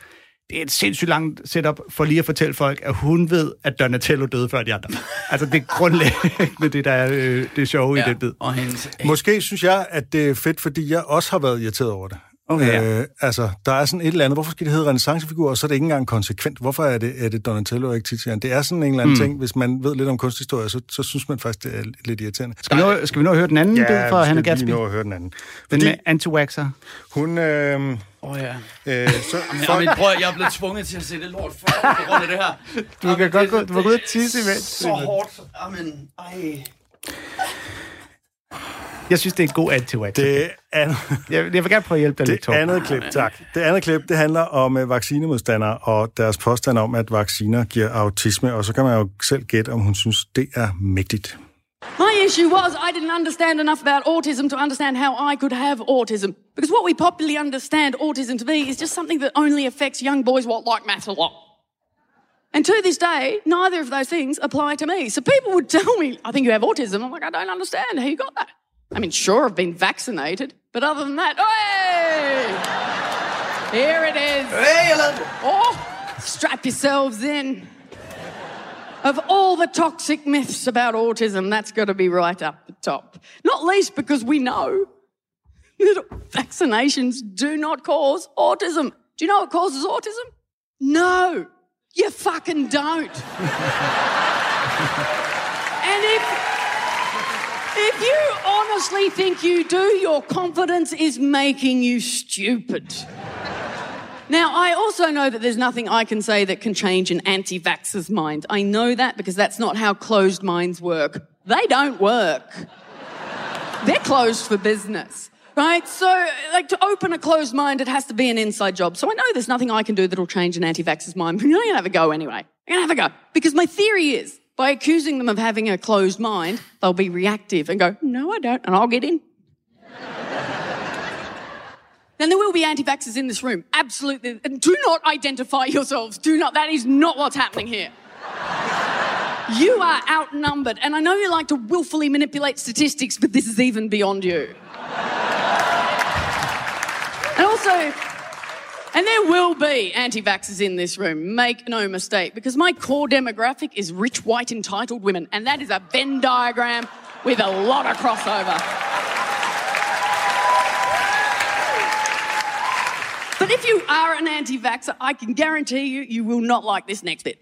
C: Det er et sindssygt langt setup for lige at fortælle folk, at hun ved, at Donatello døde før de andre. altså, det er grundlæggende det, der er øh, det sjove ja. i den bid.
B: og hendes,
A: Måske synes jeg, at det er fedt, fordi jeg også har været irriteret over det.
C: Okay, ja.
A: øh, altså, der er sådan et eller andet, hvorfor skal det hedde renaissancefigur, og så er det ikke engang konsekvent. Hvorfor er det, er det Donatello og ikke Tizian? Det er sådan en eller anden mm. ting, hvis man ved lidt om kunsthistorie, så, så synes man faktisk, det er lidt irriterende.
C: Skal vi, nå, skal vi nå at høre den anden bid fra
A: vi
C: Hannah
A: skal
C: Gatsby?
A: lige nå at høre den anden.
C: Den
A: Fordi
C: med anti-waxer.
A: hun... Øh,
B: Åh oh, ja.
A: øh, så,
B: Men,
A: folk,
B: men prøv, at- jeg er blevet tvunget til at se det lort før på grund af det her.
C: Du kan godt gå- du må gå ud og tisse imens.
B: Så hårdt. Amen, ej.
C: Jeg synes, det er en god anti-waxer.
A: det, andet,
C: Jeg, jeg vil gerne prøve at hjælpe dig lidt,
A: det andet klip, tak. Det andet klip, det handler om uh, vaccinemodstandere og deres påstand om, at vacciner giver autisme, og så kan man jo selv gætte, om hun synes, det er mægtigt.
F: My issue was I didn't understand enough about autism to understand how I could have autism. Because what we popularly understand autism to be is just something that only affects young boys what like maths a lot. And to this day, neither of those things apply to me. So people would tell me, I think you have autism. I'm like, I don't understand how you got that. I mean, sure, I've been vaccinated, but other than that, hey! Here it is.
B: Hey.
F: Oh, strap yourselves in. Of all the toxic myths about autism, that's got to be right up the top. Not least because we know that vaccinations do not cause autism. Do you know what causes autism? No, you fucking don't. and if if you honestly think you do, your confidence is making you stupid. Now, I also know that there's nothing I can say that can change an anti vaxxer's mind. I know that because that's not how closed minds work. They don't work, they're closed for business. Right? So, like, to open a closed mind, it has to be an inside job. So, I know there's nothing I can do that'll change an anti vaxxer's mind, but I'm gonna have a go anyway. I'm gonna have a go. Because my theory is by accusing them of having a closed mind, they'll be reactive and go, No, I don't, and I'll get in. then there will be anti vaxxers in this room. Absolutely. And do not identify yourselves. Do not. That is not what's happening here. You are outnumbered. And I know you like to willfully manipulate statistics, but this is even beyond you. And also, and there will be anti vaxxers in this room, make no mistake, because my core demographic is rich, white, entitled women, and that is a Venn diagram with a lot of crossover. But if you are an anti vaxxer, I can guarantee you, you will not like this next bit.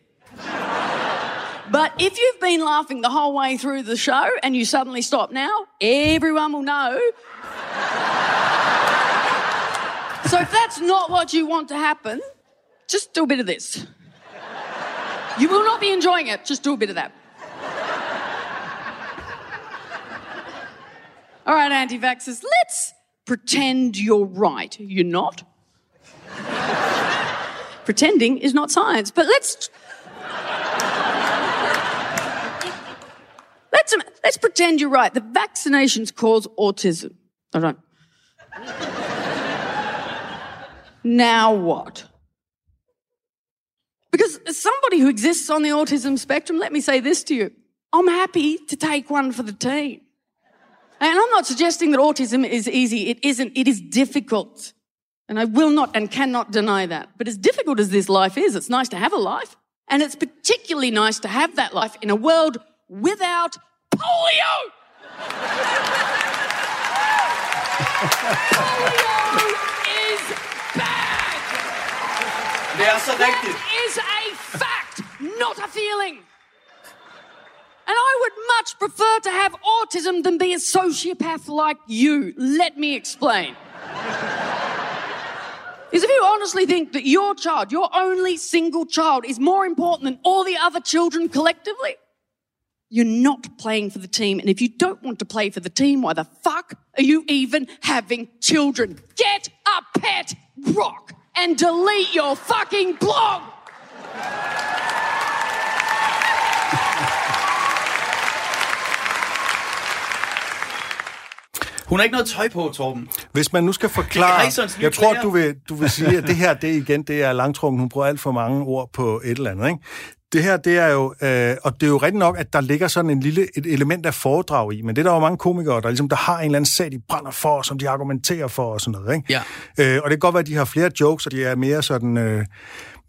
F: But if you've been laughing the whole way through the show and you suddenly stop now, everyone will know. So if that's not what you want to happen, just do a bit of this. You will not be enjoying it, just do a bit of that. All right, anti vaxxers, let's pretend you're right. You're not. Pretending is not science, but let's. Let's, let's pretend you're right. The vaccinations cause autism. I don't. Now what? Because as somebody who exists on the autism spectrum, let me say this to you. I'm happy to take one for the team. And I'm not suggesting that autism is easy. It isn't. It is difficult. And I will not and cannot deny that. But as difficult as this life is, it's nice to have a life. And it's particularly nice to have that life in a world without polio. polio is bad. That is a fact, not a feeling. And I would much prefer to have autism than be a sociopath like you. Let me explain. Is if you honestly think that your child, your only single child, is more important than all the other children collectively, you're not playing for the team. And if you don't want to play for the team, why the fuck are you even having children? Get a pet rock and delete your fucking blog.
B: Hun har ikke noget tøj på, Torben.
A: Hvis man nu skal forklare... Jeg tror, du vil, du vil sige, at det her, det igen, det er langtrukken. Hun bruger alt for mange ord på et eller andet, ikke? Det her, det er jo, øh, og det er jo rigtigt nok, at der ligger sådan en lille et element af foredrag i, men det er der jo mange komikere, der ligesom, der har en eller anden sag, de brænder for, som de argumenterer for og sådan noget, ikke?
B: Ja.
A: Øh, og det kan godt være, at de har flere jokes, og de er mere sådan... Øh,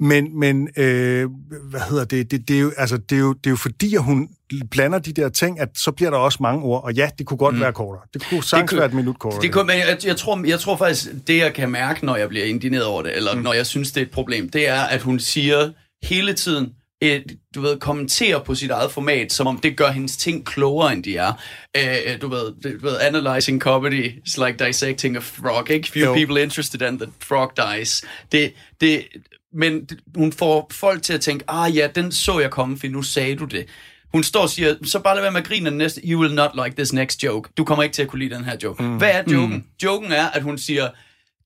A: men, men øh, hvad hedder det? Det, det, er jo, altså, det, er jo, det er jo fordi, at hun blander de der ting, at så bliver der også mange ord. Og ja, det kunne godt mm. være kortere. Det kunne sagtens
B: kunne-
A: være et minut kortere.
B: Det kunne, men jeg, jeg, tror, jeg tror faktisk, det jeg kan mærke, når jeg bliver indineret over det, eller mm. når jeg synes, det er et problem, det er, at hun siger hele tiden, et, du ved, kommenterer på sit eget format, som om det gør hendes ting klogere, end de er. Uh, du, ved, du ved, analyzing comedy is like dissecting a frog, ikke? Few
A: Jo.
B: people interested in the frog dies. Det, det, men hun får folk til at tænke, ah ja, den så jeg komme, for nu sagde du det. Hun står og siger, så bare lad være med at grine næste, you will not like this next joke. Du kommer ikke til at kunne lide den her joke. Mm. Hvad er joken? Mm. Joken er, at hun siger,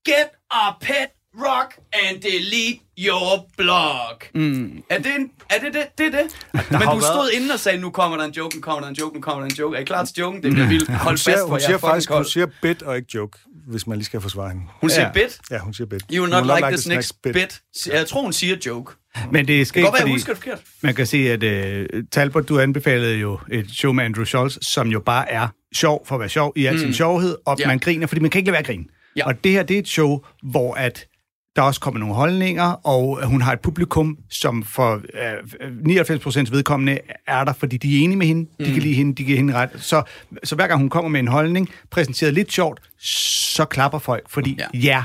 B: get a pet rock and delete your blog. Mm. Er, det en, er det det? Det er det. Men du
A: været-
B: stod inden og sagde, nu kommer der en joke, nu kommer der en joke, nu kommer der en joke. Er I klar til joken? Det bliver vildt. Hold
A: Hun
B: fast,
A: siger,
B: for
A: hun
B: jeg
A: siger
B: er
A: faktisk, hun
B: kold.
A: siger bit og ikke joke, hvis man lige skal forsvare hende.
B: Hun siger
C: Ja.
B: bit.
A: Ja, hun siger bit.
B: You will not, like, this next bit. Jeg tror, hun siger joke.
C: Men det er
B: Det godt jeg
C: fordi
B: det forkert.
C: man kan sige, at uh, Talbot, du anbefalede jo et show med Andrew Schultz, som jo bare er sjov for at være sjov i al sin sjovhed, og
B: Ja.
C: man griner, fordi man kan ikke lade være at grine.
B: Ja.
C: Og det her, det er et show, hvor at der er også kommet nogle holdninger, og hun har et publikum, som for øh, 99% vedkommende er der, fordi de er enige med hende, de kan lide hende, de giver hende ret. Så, så hver gang hun kommer med en holdning, præsenteret lidt sjovt, så klapper folk, fordi ja,
B: Ja.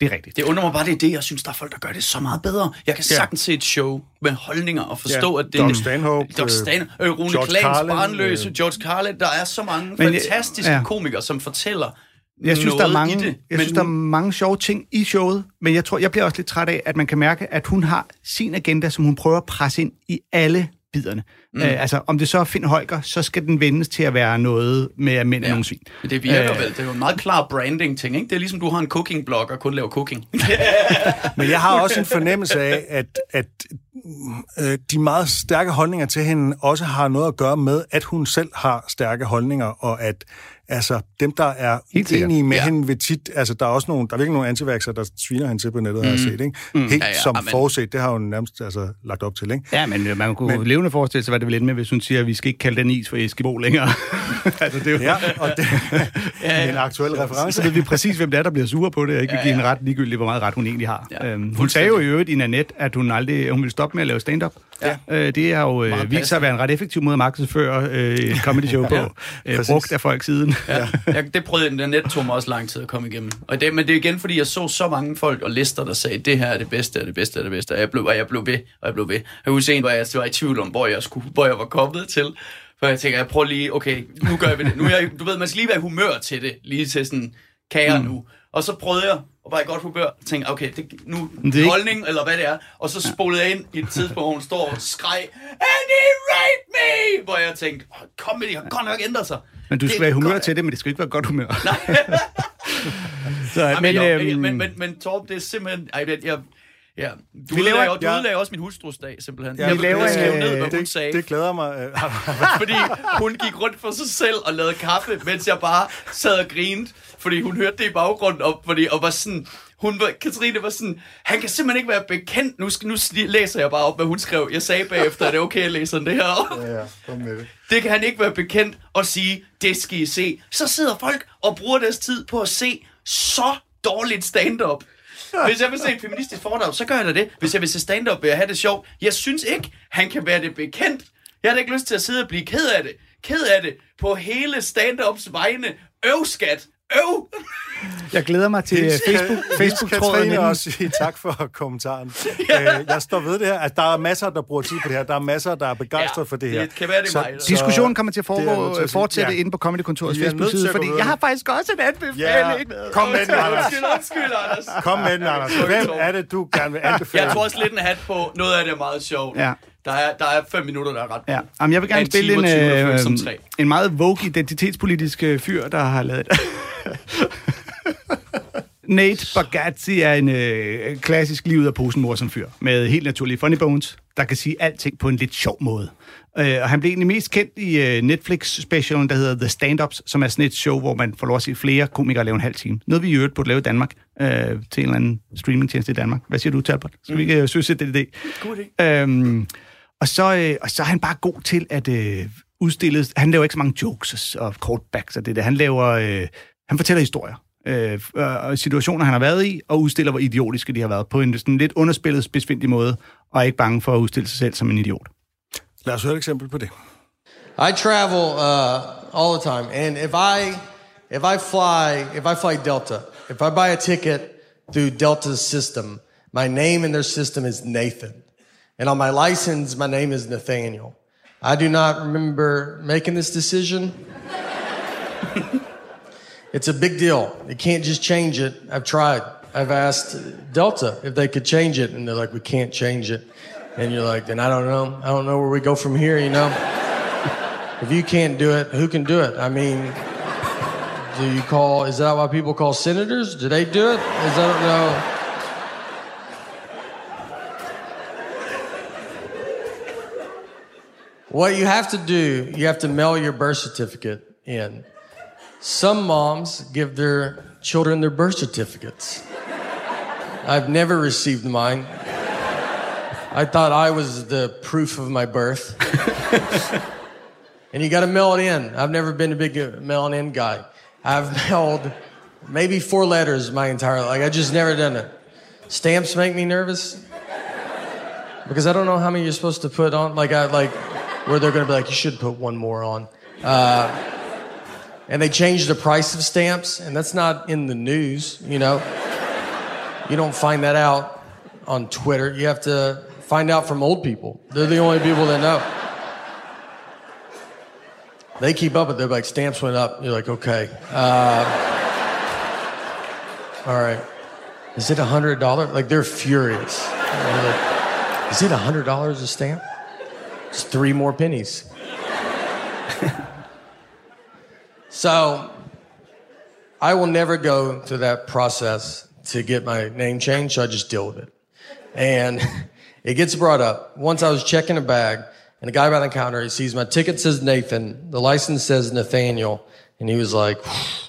C: det er rigtigt.
B: Det undrer mig bare, det er det, jeg synes, der er folk, der gør det så meget bedre. Jeg kan
A: Ja.
B: sagtens se et show med holdninger og forstå,
A: Ja.
B: at det er...
A: Doc Stanhope,
B: Doc
A: øh,
B: Stanhope, øh, Rune
A: George
B: Clans,
A: Carlin,
B: Barnløse,
A: øh.
B: George Carlin. Der er så mange
C: Men, øh,
B: fantastiske
C: ja.
B: komikere, som fortæller
C: Jeg synes,
B: noget
C: der er mange,
B: det.
C: jeg synes, der er mange sjove ting i showet, men jeg tror, jeg bliver også lidt træt af, at man kan mærke, at hun har sin agenda, som hun prøver at presse ind i alle biderne. Mm. Øh, altså, om det så er Finn Holger, så skal den vendes til at være noget med, at mænd er
B: Ja.
C: nogle svin.
B: Men det virker
C: Øh.
B: vel. Det er jo en meget klar branding-ting, ikke? Det er ligesom, du har en cooking-blog og kun laver cooking.
A: Men jeg har også en fornemmelse af, at, at øh, de meget stærke holdninger til hende også har noget at gøre med, at hun selv har stærke holdninger, og at altså, dem, der er uenige med
B: Ja.
A: ja. hende ved tit, altså der er også nogle, der er virkelig nogle antiværkser, der sviner hende til på nettet, mm. har jeg set, ikke? Helt
B: Ja,
A: ja,
B: ja,
A: ja, som
B: amen.
A: forudset, det har hun nærmest altså, lagt op til, ikke?
C: Ja, men øh, man kunne men, levende forestille sig, hvad det vil ende med, hvis hun siger, at vi skal ikke kalde den is for Eskimo længere. altså, det er jo,
A: Ja, og det er en aktuel reference.
C: Så ved vi præcis, hvem det er, der bliver sure på det, og ikke vil give hende ret ligegyldigt, hvor meget ret hun egentlig har.
B: Ja,
C: Ja, øhm, hun sagde jo i øvrigt i Nanette, at hun aldrig hun ville stoppe med at lave stand-up.
B: Ja.
C: Øh, det har jo øh, vist sig at være en ret effektiv måde at markedsføre øh, et comedy show på. øh,
A: præcis.
C: brugt af folk siden.
B: Ja. Jeg, det prøvede jeg, net tog mig også lang tid at komme igennem. Og det, men det er igen, fordi jeg så så mange folk og lister, der sagde, det her er det bedste, er det bedste, er det bedste. Og jeg blev, og jeg blev ved, og jeg blev ved. Jeg kunne se, hvor jeg var i tvivl om, hvor jeg, skulle, hvor jeg var kommet til. For jeg tænker, jeg prøver lige, okay, nu gør vi det. Nu er jeg, du ved, man skal lige være humør til det. Lige til sådan, kan jeg nu? Og så prøvede jeg, og var i godt humør, og tænkte, okay, det, nu
C: det er
B: det
C: ikke-
B: holdning, eller hvad det er. Og så spolede jeg ind i et tidspunkt, hvor hun står og skreg, and he raped me! Hvor jeg tænkte, oh, kom med det, har godt nok ændret sig.
C: Men du skal
B: Det
C: være i humør
B: godt-
C: til det, men det skal ikke være godt humør. så,
B: Ej, men,
C: men,
B: men,
C: øhm,
B: men, men, men Torb, det er simpelthen... Ej, jeg, jeg, ja, du,
C: Vi laver-
B: du
A: ja.
B: ødelagde også min hustrusdag, simpelthen.
A: Ja,
B: jeg
C: vi laver,
B: jeg skrev ned,
C: øh,
B: hvad hun
A: det,
B: sagde.
A: det glæder mig. øh,
B: fordi hun gik rundt for sig selv og lavede kaffe, mens jeg bare sad og grinede, fordi hun hørte det i baggrunden op, fordi, og var sådan, hun var, Katrine var sådan, han kan simpelthen ikke være bekendt, nu, nu læser jeg bare op, hvad hun skrev. Jeg sagde bagefter, er det okay, at læse det her op?
A: ja, ja, kom med det.
B: Det kan han ikke være bekendt og sige, det skal I se. Så sidder folk og bruger deres tid på at se så dårligt stand-up. Hvis jeg vil se et feministisk foredrag, så gør jeg da det. Hvis jeg vil se stand-up, vil jeg have det sjovt. Jeg synes ikke, han kan være det bekendt. Jeg har da ikke lyst til at sidde og blive ked af det. Ked af det på hele stand-ups vegne. Øvskat. Øv.
C: jeg glæder mig til
A: Hils,
C: Facebook,
A: Hils
C: Facebook-tråden. Inden-
A: også sige tak for kommentaren. Øh, jeg står ved det her, at der er masser, der bruger tid på det her. Der er masser, der er begejstret
B: Ja,
A: for det her.
B: det kan være, det er mig, der-
C: Diskussionen kommer til at foregå,
A: til at
C: fortsætte
A: Ja.
C: inde på
A: nødt til
C: Facebook-side, fordi jeg har faktisk også en anbefaling.
A: Ja, kom med den, Anders.
B: Undskyld, undskyld, Anders.
A: Kom med den, Anders. Hvem er det, du gerne vil anbefale?
B: Jeg tror også lidt en hat på. Noget af det er meget sjovt.
C: Ja.
B: Der er, der er fem minutter, der er ret
C: Ja, Jamen, jeg vil gerne
B: En
C: spille en,
B: 20
C: øh,
B: føles som tre.
C: en meget vogue identitetspolitisk øh, fyr, der har lavet det. Nate Bargatze er en øh, klassisk liv ud af posen morsom fyr, med helt naturlige funny bones, der kan sige alting på en lidt sjov måde. Øh, og han blev egentlig mest kendt i øh, Netflix-specialen, der hedder The Stand-Ups, som er sådan et show, hvor man får lov at se flere komikere lave en halv time. Noget vi i øvrigt burde lave i Danmark, øh, til en eller anden streamingtjeneste i Danmark. Hvad siger du, Talbot? Skal vi ikke øh, søsætte det idé?
B: God idé.
C: Øhm, og, så, øh, og så er han bare god til at øh, udstille... Han laver ikke så mange jokes og callbacks og det der. Han laver... Øh, han fortæller historier. Øh, og situationer, han har været i, og udstiller, hvor idiotiske de har været. På en sådan lidt underspillet, spidsfindig måde, og er ikke bange for at udstille sig selv som en idiot.
A: Lad os høre et eksempel på det.
G: I travel uh, all the time, and if I if I fly if I fly Delta, if I buy a ticket through Delta's system, my name in their system is Nathan, and on my license, my name is Nathaniel. I do not remember making this decision. it's a big deal. You can't just change it. I've tried. I've asked Delta if they could change it, and they're like, "We can't change it." And you're like, "Then I don't know. I don't know where we go from here." You know. If you can't do it, who can do it? I mean, do you call? Is that why people call senators? Do they do it? Is that no? What you have to do, you have to mail your birth certificate in. Some moms give their children their birth certificates. I've never received mine. I thought I was the proof of my birth. and you got to mail it in. I've never been a big uh, mailing in guy. I've mailed maybe four letters my entire life. Like I just never done it. Stamps make me nervous because I don't know how many you're supposed to put on. Like I like where they're to be like, you should put one more on. Uh, and they changed the price of stamps, and that's not in the news. You know, you don't find that out on Twitter. You have to find out from old people. They're the only people that know. They keep up, but they're like stamps went up. You're like, okay. Uh, all right. Is it a hundred dollar? Like they're furious. Like, Is it a hundred dollars a stamp? It's three more pennies. so I will never go through that process to get my name changed, so I just deal with it. And it gets brought up. Once I was checking a bag, and a guy by the counter, he sees my ticket says Nathan, the license says Nathaniel, and he was like,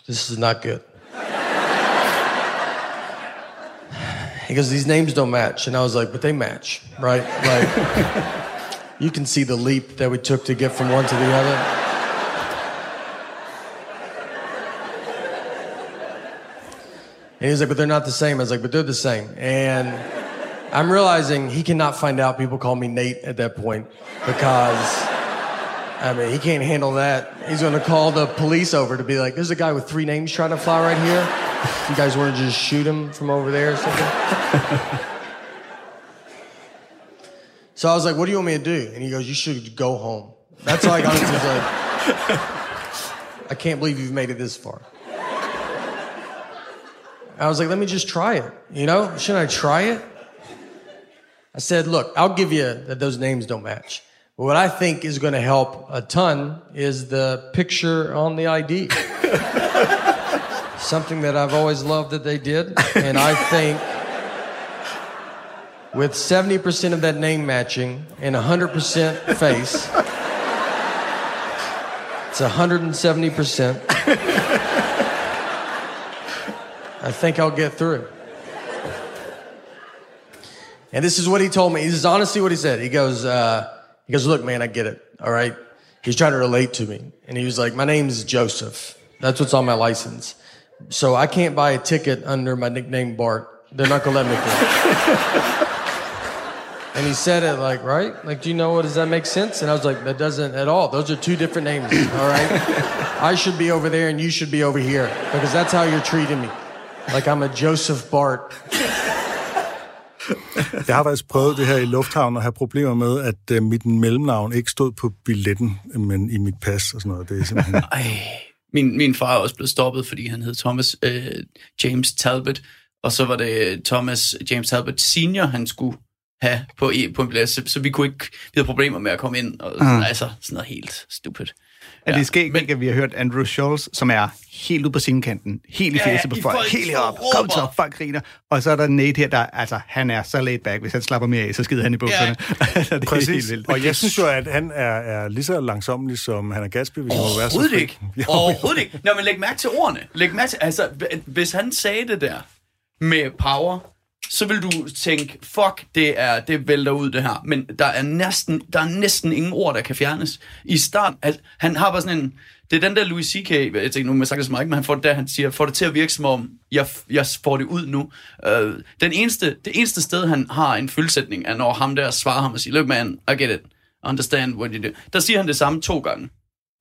G: "This is not good." He goes, "These names don't match," and I was like, "But they match, right?" Like, you can see the leap that we took to get from one to the other. And he was like, "But they're not the same." I was like, "But they're the same," and. I'm realizing he cannot find out people call me Nate at that point because, I mean, he can't handle that. He's going to call the police over to be like, there's a guy with three names trying to fly right here. You guys want to just shoot him from over there or something? so I was like, what do you want me to do? And he goes, you should go home. That's all I got. He's like, I can't believe you've made it this far. I was like, let me just try it. You know, shouldn't I try it? I said, look, I'll give you that those names don't match. But what I think is going to help a ton is the picture on the ID. Something that I've always loved that they did. And I think with 70% of that name matching and 100% face, it's 170%. I think I'll get through. And this is what he told me. This is honestly what he said. He goes, uh, he goes, look, man, I get it. All right. He's trying to relate to me. And he was like, my name is Joseph. That's what's on my license. So I can't buy a ticket under my nickname Bart. They're not going to let me through. and he said it like, right? Like, do you know what, does that make sense? And I was like, that doesn't at all. Those are two different names. All right. I should be over there and you should be over here because that's how you're treating me. Like I'm a Joseph Bart.
A: Jeg har faktisk prøvet det her i lufthavnen og have problemer med, at uh, mit mellemnavn ikke stod på billetten, men i mit pas og sådan noget. Det er simpelthen...
B: Ej, min, min far er også blevet stoppet, fordi han hed Thomas øh, James Talbot, og så var det Thomas James Talbot Senior, han skulle have på, på en plads, så, så vi kunne ikke, vi havde problemer med at komme ind, og uh. altså sådan noget helt stupid.
C: Ja, det sker ikke, at vi har hørt Andrew Schultz, som er helt ude på scenekanten, helt i fjeset ja, ja, på folk, folk helt op, kom så, folk griner. Og så er der Nate her, der, altså, han er så laid back, hvis han slapper mere af, så skider han i bukserne. Ja. altså, det
A: Præcis. er helt vildt. Og jeg synes jo, at han er, er lige så langsomlig, som han er Gatsby, hvis må være så
B: fri. ikke. Overhovedet ikke. Nå, men læg mærke til ordene. Læg mærke til, altså, hvis han sagde det der med power, så vil du tænke, fuck, det er det vælter ud det her. Men der er næsten, der er næsten ingen ord, der kan fjernes. I start, at han har bare sådan en, det er den der Louis C.K., jeg tænker nu, man sagt det så meget, men han får det der, han siger, får det til at virke som om, jeg, jeg får det ud nu. Uh, den eneste, det eneste sted, han har en følgesætning, er når ham der svarer ham og siger, look man, I get it, understand what you do. Der siger han det samme to gange.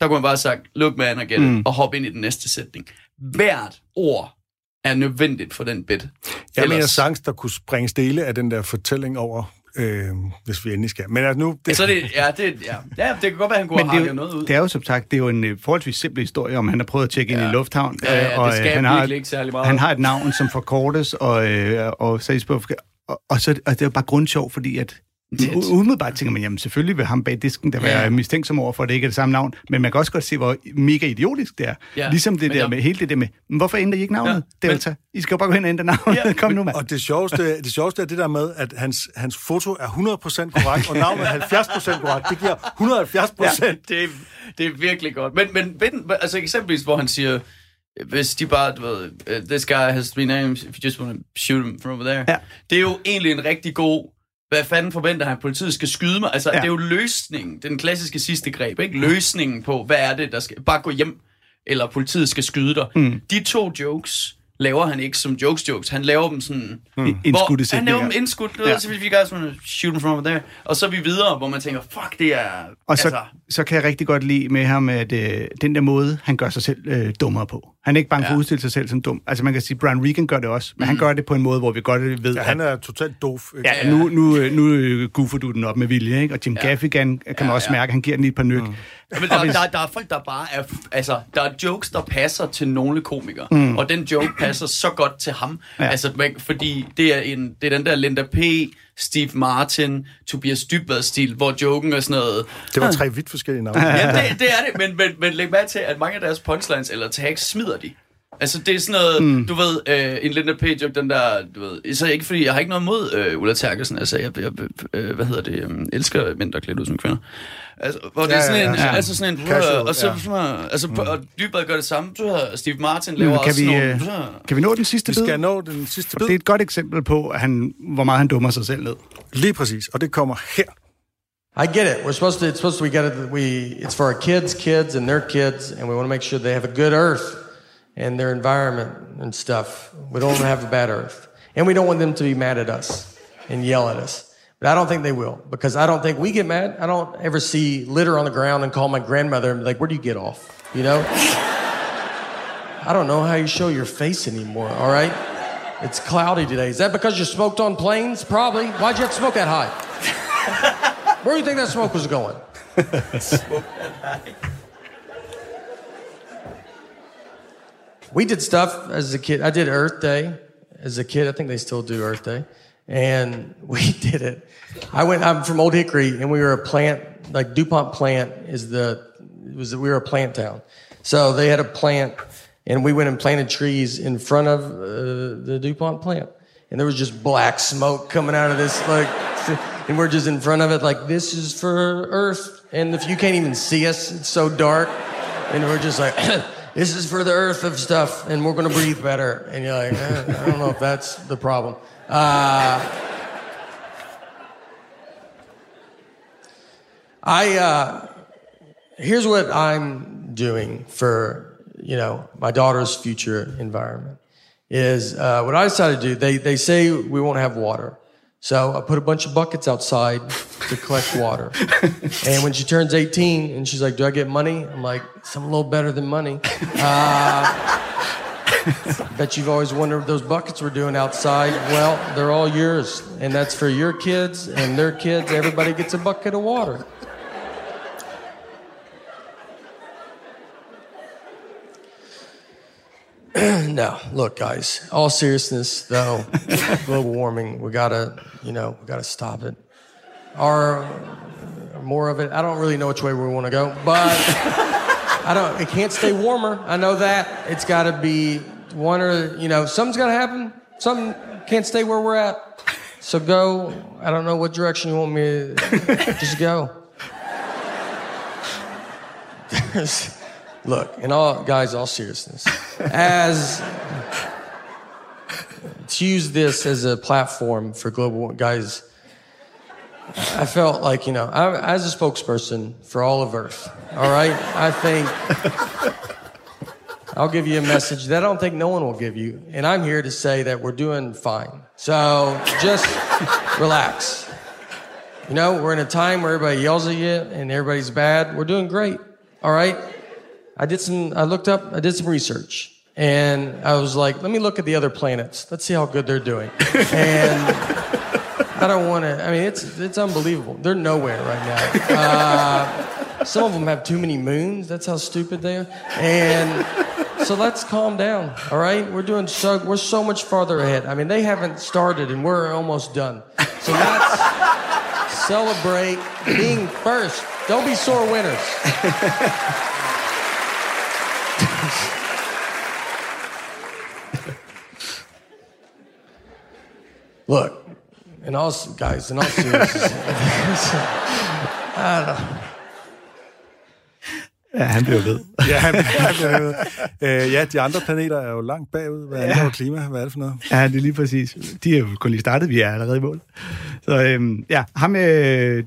B: Der kunne han bare have sagt, look man, I get it, mm. og hoppe ind i den næste sætning. Hvert ord er nødvendigt for den bit.
A: Jeg Ellers... mener sangs, der kunne springe dele af den der fortælling over, øh, hvis vi endelig skal. Men altså nu...
B: Det... Så det, ja, det, ja. ja, det kan godt være, han kunne have noget ud.
C: Det er jo som sagt, det er jo en øh, forholdsvis simpel historie, om han har prøvet at tjekke ja. ind i lufthavn.
B: Ja, ja,
C: og,
B: det skal
C: han
B: har, ikke særlig meget.
C: Han har et navn, som forkortes, og, øh, og, og, og, og, så, og det er jo bare grundsjov, fordi at Umiddelbart tænker man, jamen selvfølgelig vil ham bag disken der være ja. mistænksom over for, at det ikke er det samme navn, men man kan også godt se, hvor mega idiotisk det er. Ja. Ligesom det der med, hele det der med, hvorfor ændrer I ikke navnet, ja. Delta? Men, I skal jo bare gå hen og ændre navnet. Ja. Kom nu, mand.
A: Og det sjoveste, det sjoveste er det der med, at hans, hans foto er 100% korrekt, og navnet er 70% korrekt. Det giver 170%. Ja,
B: det, er, det er virkelig godt. Men, men altså eksempelvis, hvor han siger, hvis de bare, du ved, uh, this guy has three names, if you just want to shoot him from over there. Ja. Det er jo egentlig en rigtig god hvad fanden forventer han, at politiet skal skyde mig? Altså, ja. det er jo løsningen, den klassiske sidste greb, ikke? Løsningen på, hvad er det, der skal... Bare gå hjem, eller politiet skal skyde dig. Mm. De to jokes laver han ikke som jokes jokes. Han laver dem sådan...
C: Mm.
B: Hvor,
C: Indskudte
B: han laver dem indskudt. Ja. Så vi guys wanna shoot them from there. Og så er vi videre, hvor man tænker, fuck, det er...
C: Og så,
B: altså,
C: så kan jeg rigtig godt lide med ham, at øh, den der måde, han gør sig selv øh, dummere på. Han er ikke bange ja. for at udstille sig selv som dum. Altså man kan sige, Brian Regan gør det også, men mm. han gør det på en måde, hvor vi godt ved,
A: Ja, han er totalt dof. ikke?
C: Ja, nu, nu, øh, nu øh, goofer du den op med vilje, ikke? Og Jim ja. Gaffigan kan man
B: Ja,
C: også
B: ja.
C: mærke, han giver den lige et par nyk. Mm.
B: Men der, der, der er folk, der bare er... Altså, der er jokes, der passer til nogle komikere. Mm. Og den joke passer så godt til ham.
C: Ja.
B: Altså, fordi det er, en, det er den der Linda P., Steve Martin, Tobias Dybvad-stil, hvor joken er sådan noget...
A: Det var tre vidt forskellige navne.
B: Ja, det, det er det, men, men, men læg mærke til, at mange af deres punchlines eller tags smider de. Altså, det er sådan noget, mm. du ved, øh, en Linda P. joke, den der, du ved, så ikke fordi, jeg har ikke noget mod øh, Ulla Terkelsen, altså, jeg, jeg øh, hvad hedder det, øh, elsker mænd, der er klædt ud som kvinder. Altså, hvor det er
A: Ja,
B: sådan
A: ja,
B: en,
A: ja.
B: altså sådan en,
A: Casual,
B: og så,
A: ja.
B: altså, mm. og Dybvad gør det samme, du har Steve Martin
C: Men
B: laver
C: kan,
B: også
C: vi,
B: nogle,
C: øh,
B: så,
C: kan vi nå den sidste
A: Vi
C: bid?
A: skal nå den sidste bid.
C: det er et godt eksempel på, at han, hvor meget han dummer sig selv ned.
A: Lige præcis, og det kommer her.
G: I get it. We're supposed to. It's supposed to. We got to. We. It's for our kids' kids and their kids, and we want to make sure they have a good Earth and their environment and stuff. We don't want to have a bad Earth, and we don't want them to be mad at us and yell at us. But I don't think they will because I don't think we get mad. I don't ever see litter on the ground and call my grandmother and be like, "Where do you get off?" You know. I don't know how you show your face anymore. All right. It's cloudy today. Is that because you smoked on planes? Probably. Why'd you have to smoke that high? Where do you think that smoke was going? we did stuff as a kid. I did Earth Day as a kid. I think they still do Earth Day. And we did it. I went, I'm from Old Hickory, and we were a plant, like DuPont plant is the, was, we were a plant town. So they had a plant, and we went and planted trees in front of uh, the DuPont plant. And there was just black smoke coming out of this, like, and we're just in front of it, like, this is for Earth. And if you can't even see us, it's so dark. And we're just like, this is for the earth of stuff, and we're gonna breathe better. And you're like, eh, I don't know if that's the problem. Uh, I uh, here's what I'm doing for you know my daughter's future environment is uh, what I decided to do. They they say we won't have water, so I put a bunch of buckets outside to collect water. and when she turns 18 and she's like, "Do I get money?" I'm like, "Something a little better than money." Uh, Bet you've always wondered what those buckets were doing outside. Well, they're all yours, and that's for your kids and their kids. Everybody gets a bucket of water. no, look, guys. All seriousness, though, global warming. We gotta, you know, we gotta stop it. Or more of it. I don't really know which way we want to go, but I don't. It can't stay warmer. I know that. It's got to be one or you know something's got to happen. Something can't stay where we're at. So go. I don't know what direction you want me. to Just go. Look, in all guys, all seriousness, as to use this as a platform for global guys. I felt like, you know, I, as a spokesperson for all of Earth, all right, I think I'll give you a message that I don't think no one will give you. And I'm here to say that we're doing fine. So just relax. You know, we're in a time where everybody yells at you and everybody's bad. We're doing great, all right? I did some, I looked up, I did some research. And I was like, let me look at the other planets. Let's see how good they're doing. And I don't want to. I mean, it's it's unbelievable. They're nowhere right now. Uh, some of them have too many moons. That's how stupid they are. And so let's calm down. All right, we're doing so. We're so much farther ahead. I mean, they haven't started, and we're almost done. So let's celebrate being first. Don't be sore winners. Look, and all guys, in all seriousness, I don't.
C: Ja, han bliver ved.
A: Ja, han, han bliver ved. øh, ja, de andre planeter er jo langt bagud. Hvad angår klima? Hvad er det for noget?
C: Ja, det er lige præcis. De er jo kun lige startet, vi er allerede i mål. Så øhm, ja, ham, øh,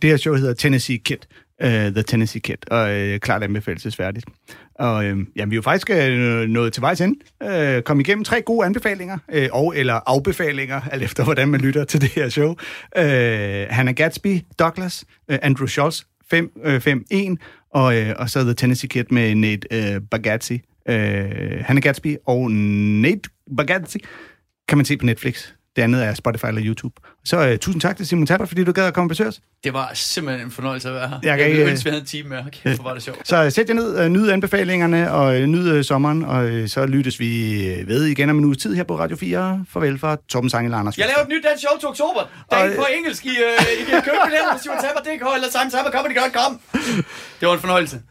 C: det her show hedder Tennessee Kid. uh, The Tennessee Kid, og uh, klart anbefalesværdigt. Og øh, jamen, vi er jo faktisk uh, nået til vejs ende. Øh, kom igennem tre gode anbefalinger, øh, og eller afbefalinger, alt efter hvordan man lytter til det her show. Øh, Hannah Gatsby, Douglas, øh, Andrew Scholz, 5-1, øh, og, øh, og så The Tennessee Kid med Nate øh, Bargatze. Øh, Hannah Gatsby og Nate Bagazzi kan man se på Netflix. Det andet er Spotify eller YouTube. Så uh, tusind tak til Simon Talbot, fordi du gad at komme og besøge os.
B: Det var simpelthen en fornøjelse at være her.
C: Jeg kan
B: jeg
C: ikke-
B: ønske, vi havde en time mere. Kæft, hvor var det sjovt.
C: Så sæt jer ned, uh, nyd anbefalingerne, og uh, nyd uh, sommeren, og uh, så lyttes vi øh, ved igen om en uges tid her på Radio 4. Farvel fra Torben Sang eller Anders.
B: Jeg laver et nyt dansk show til oktober. Der er
C: Og-
B: på engelsk i, øh, i købebilletter på SimonTapper.dk eller SimonTapper.com. Det var en fornøjelse.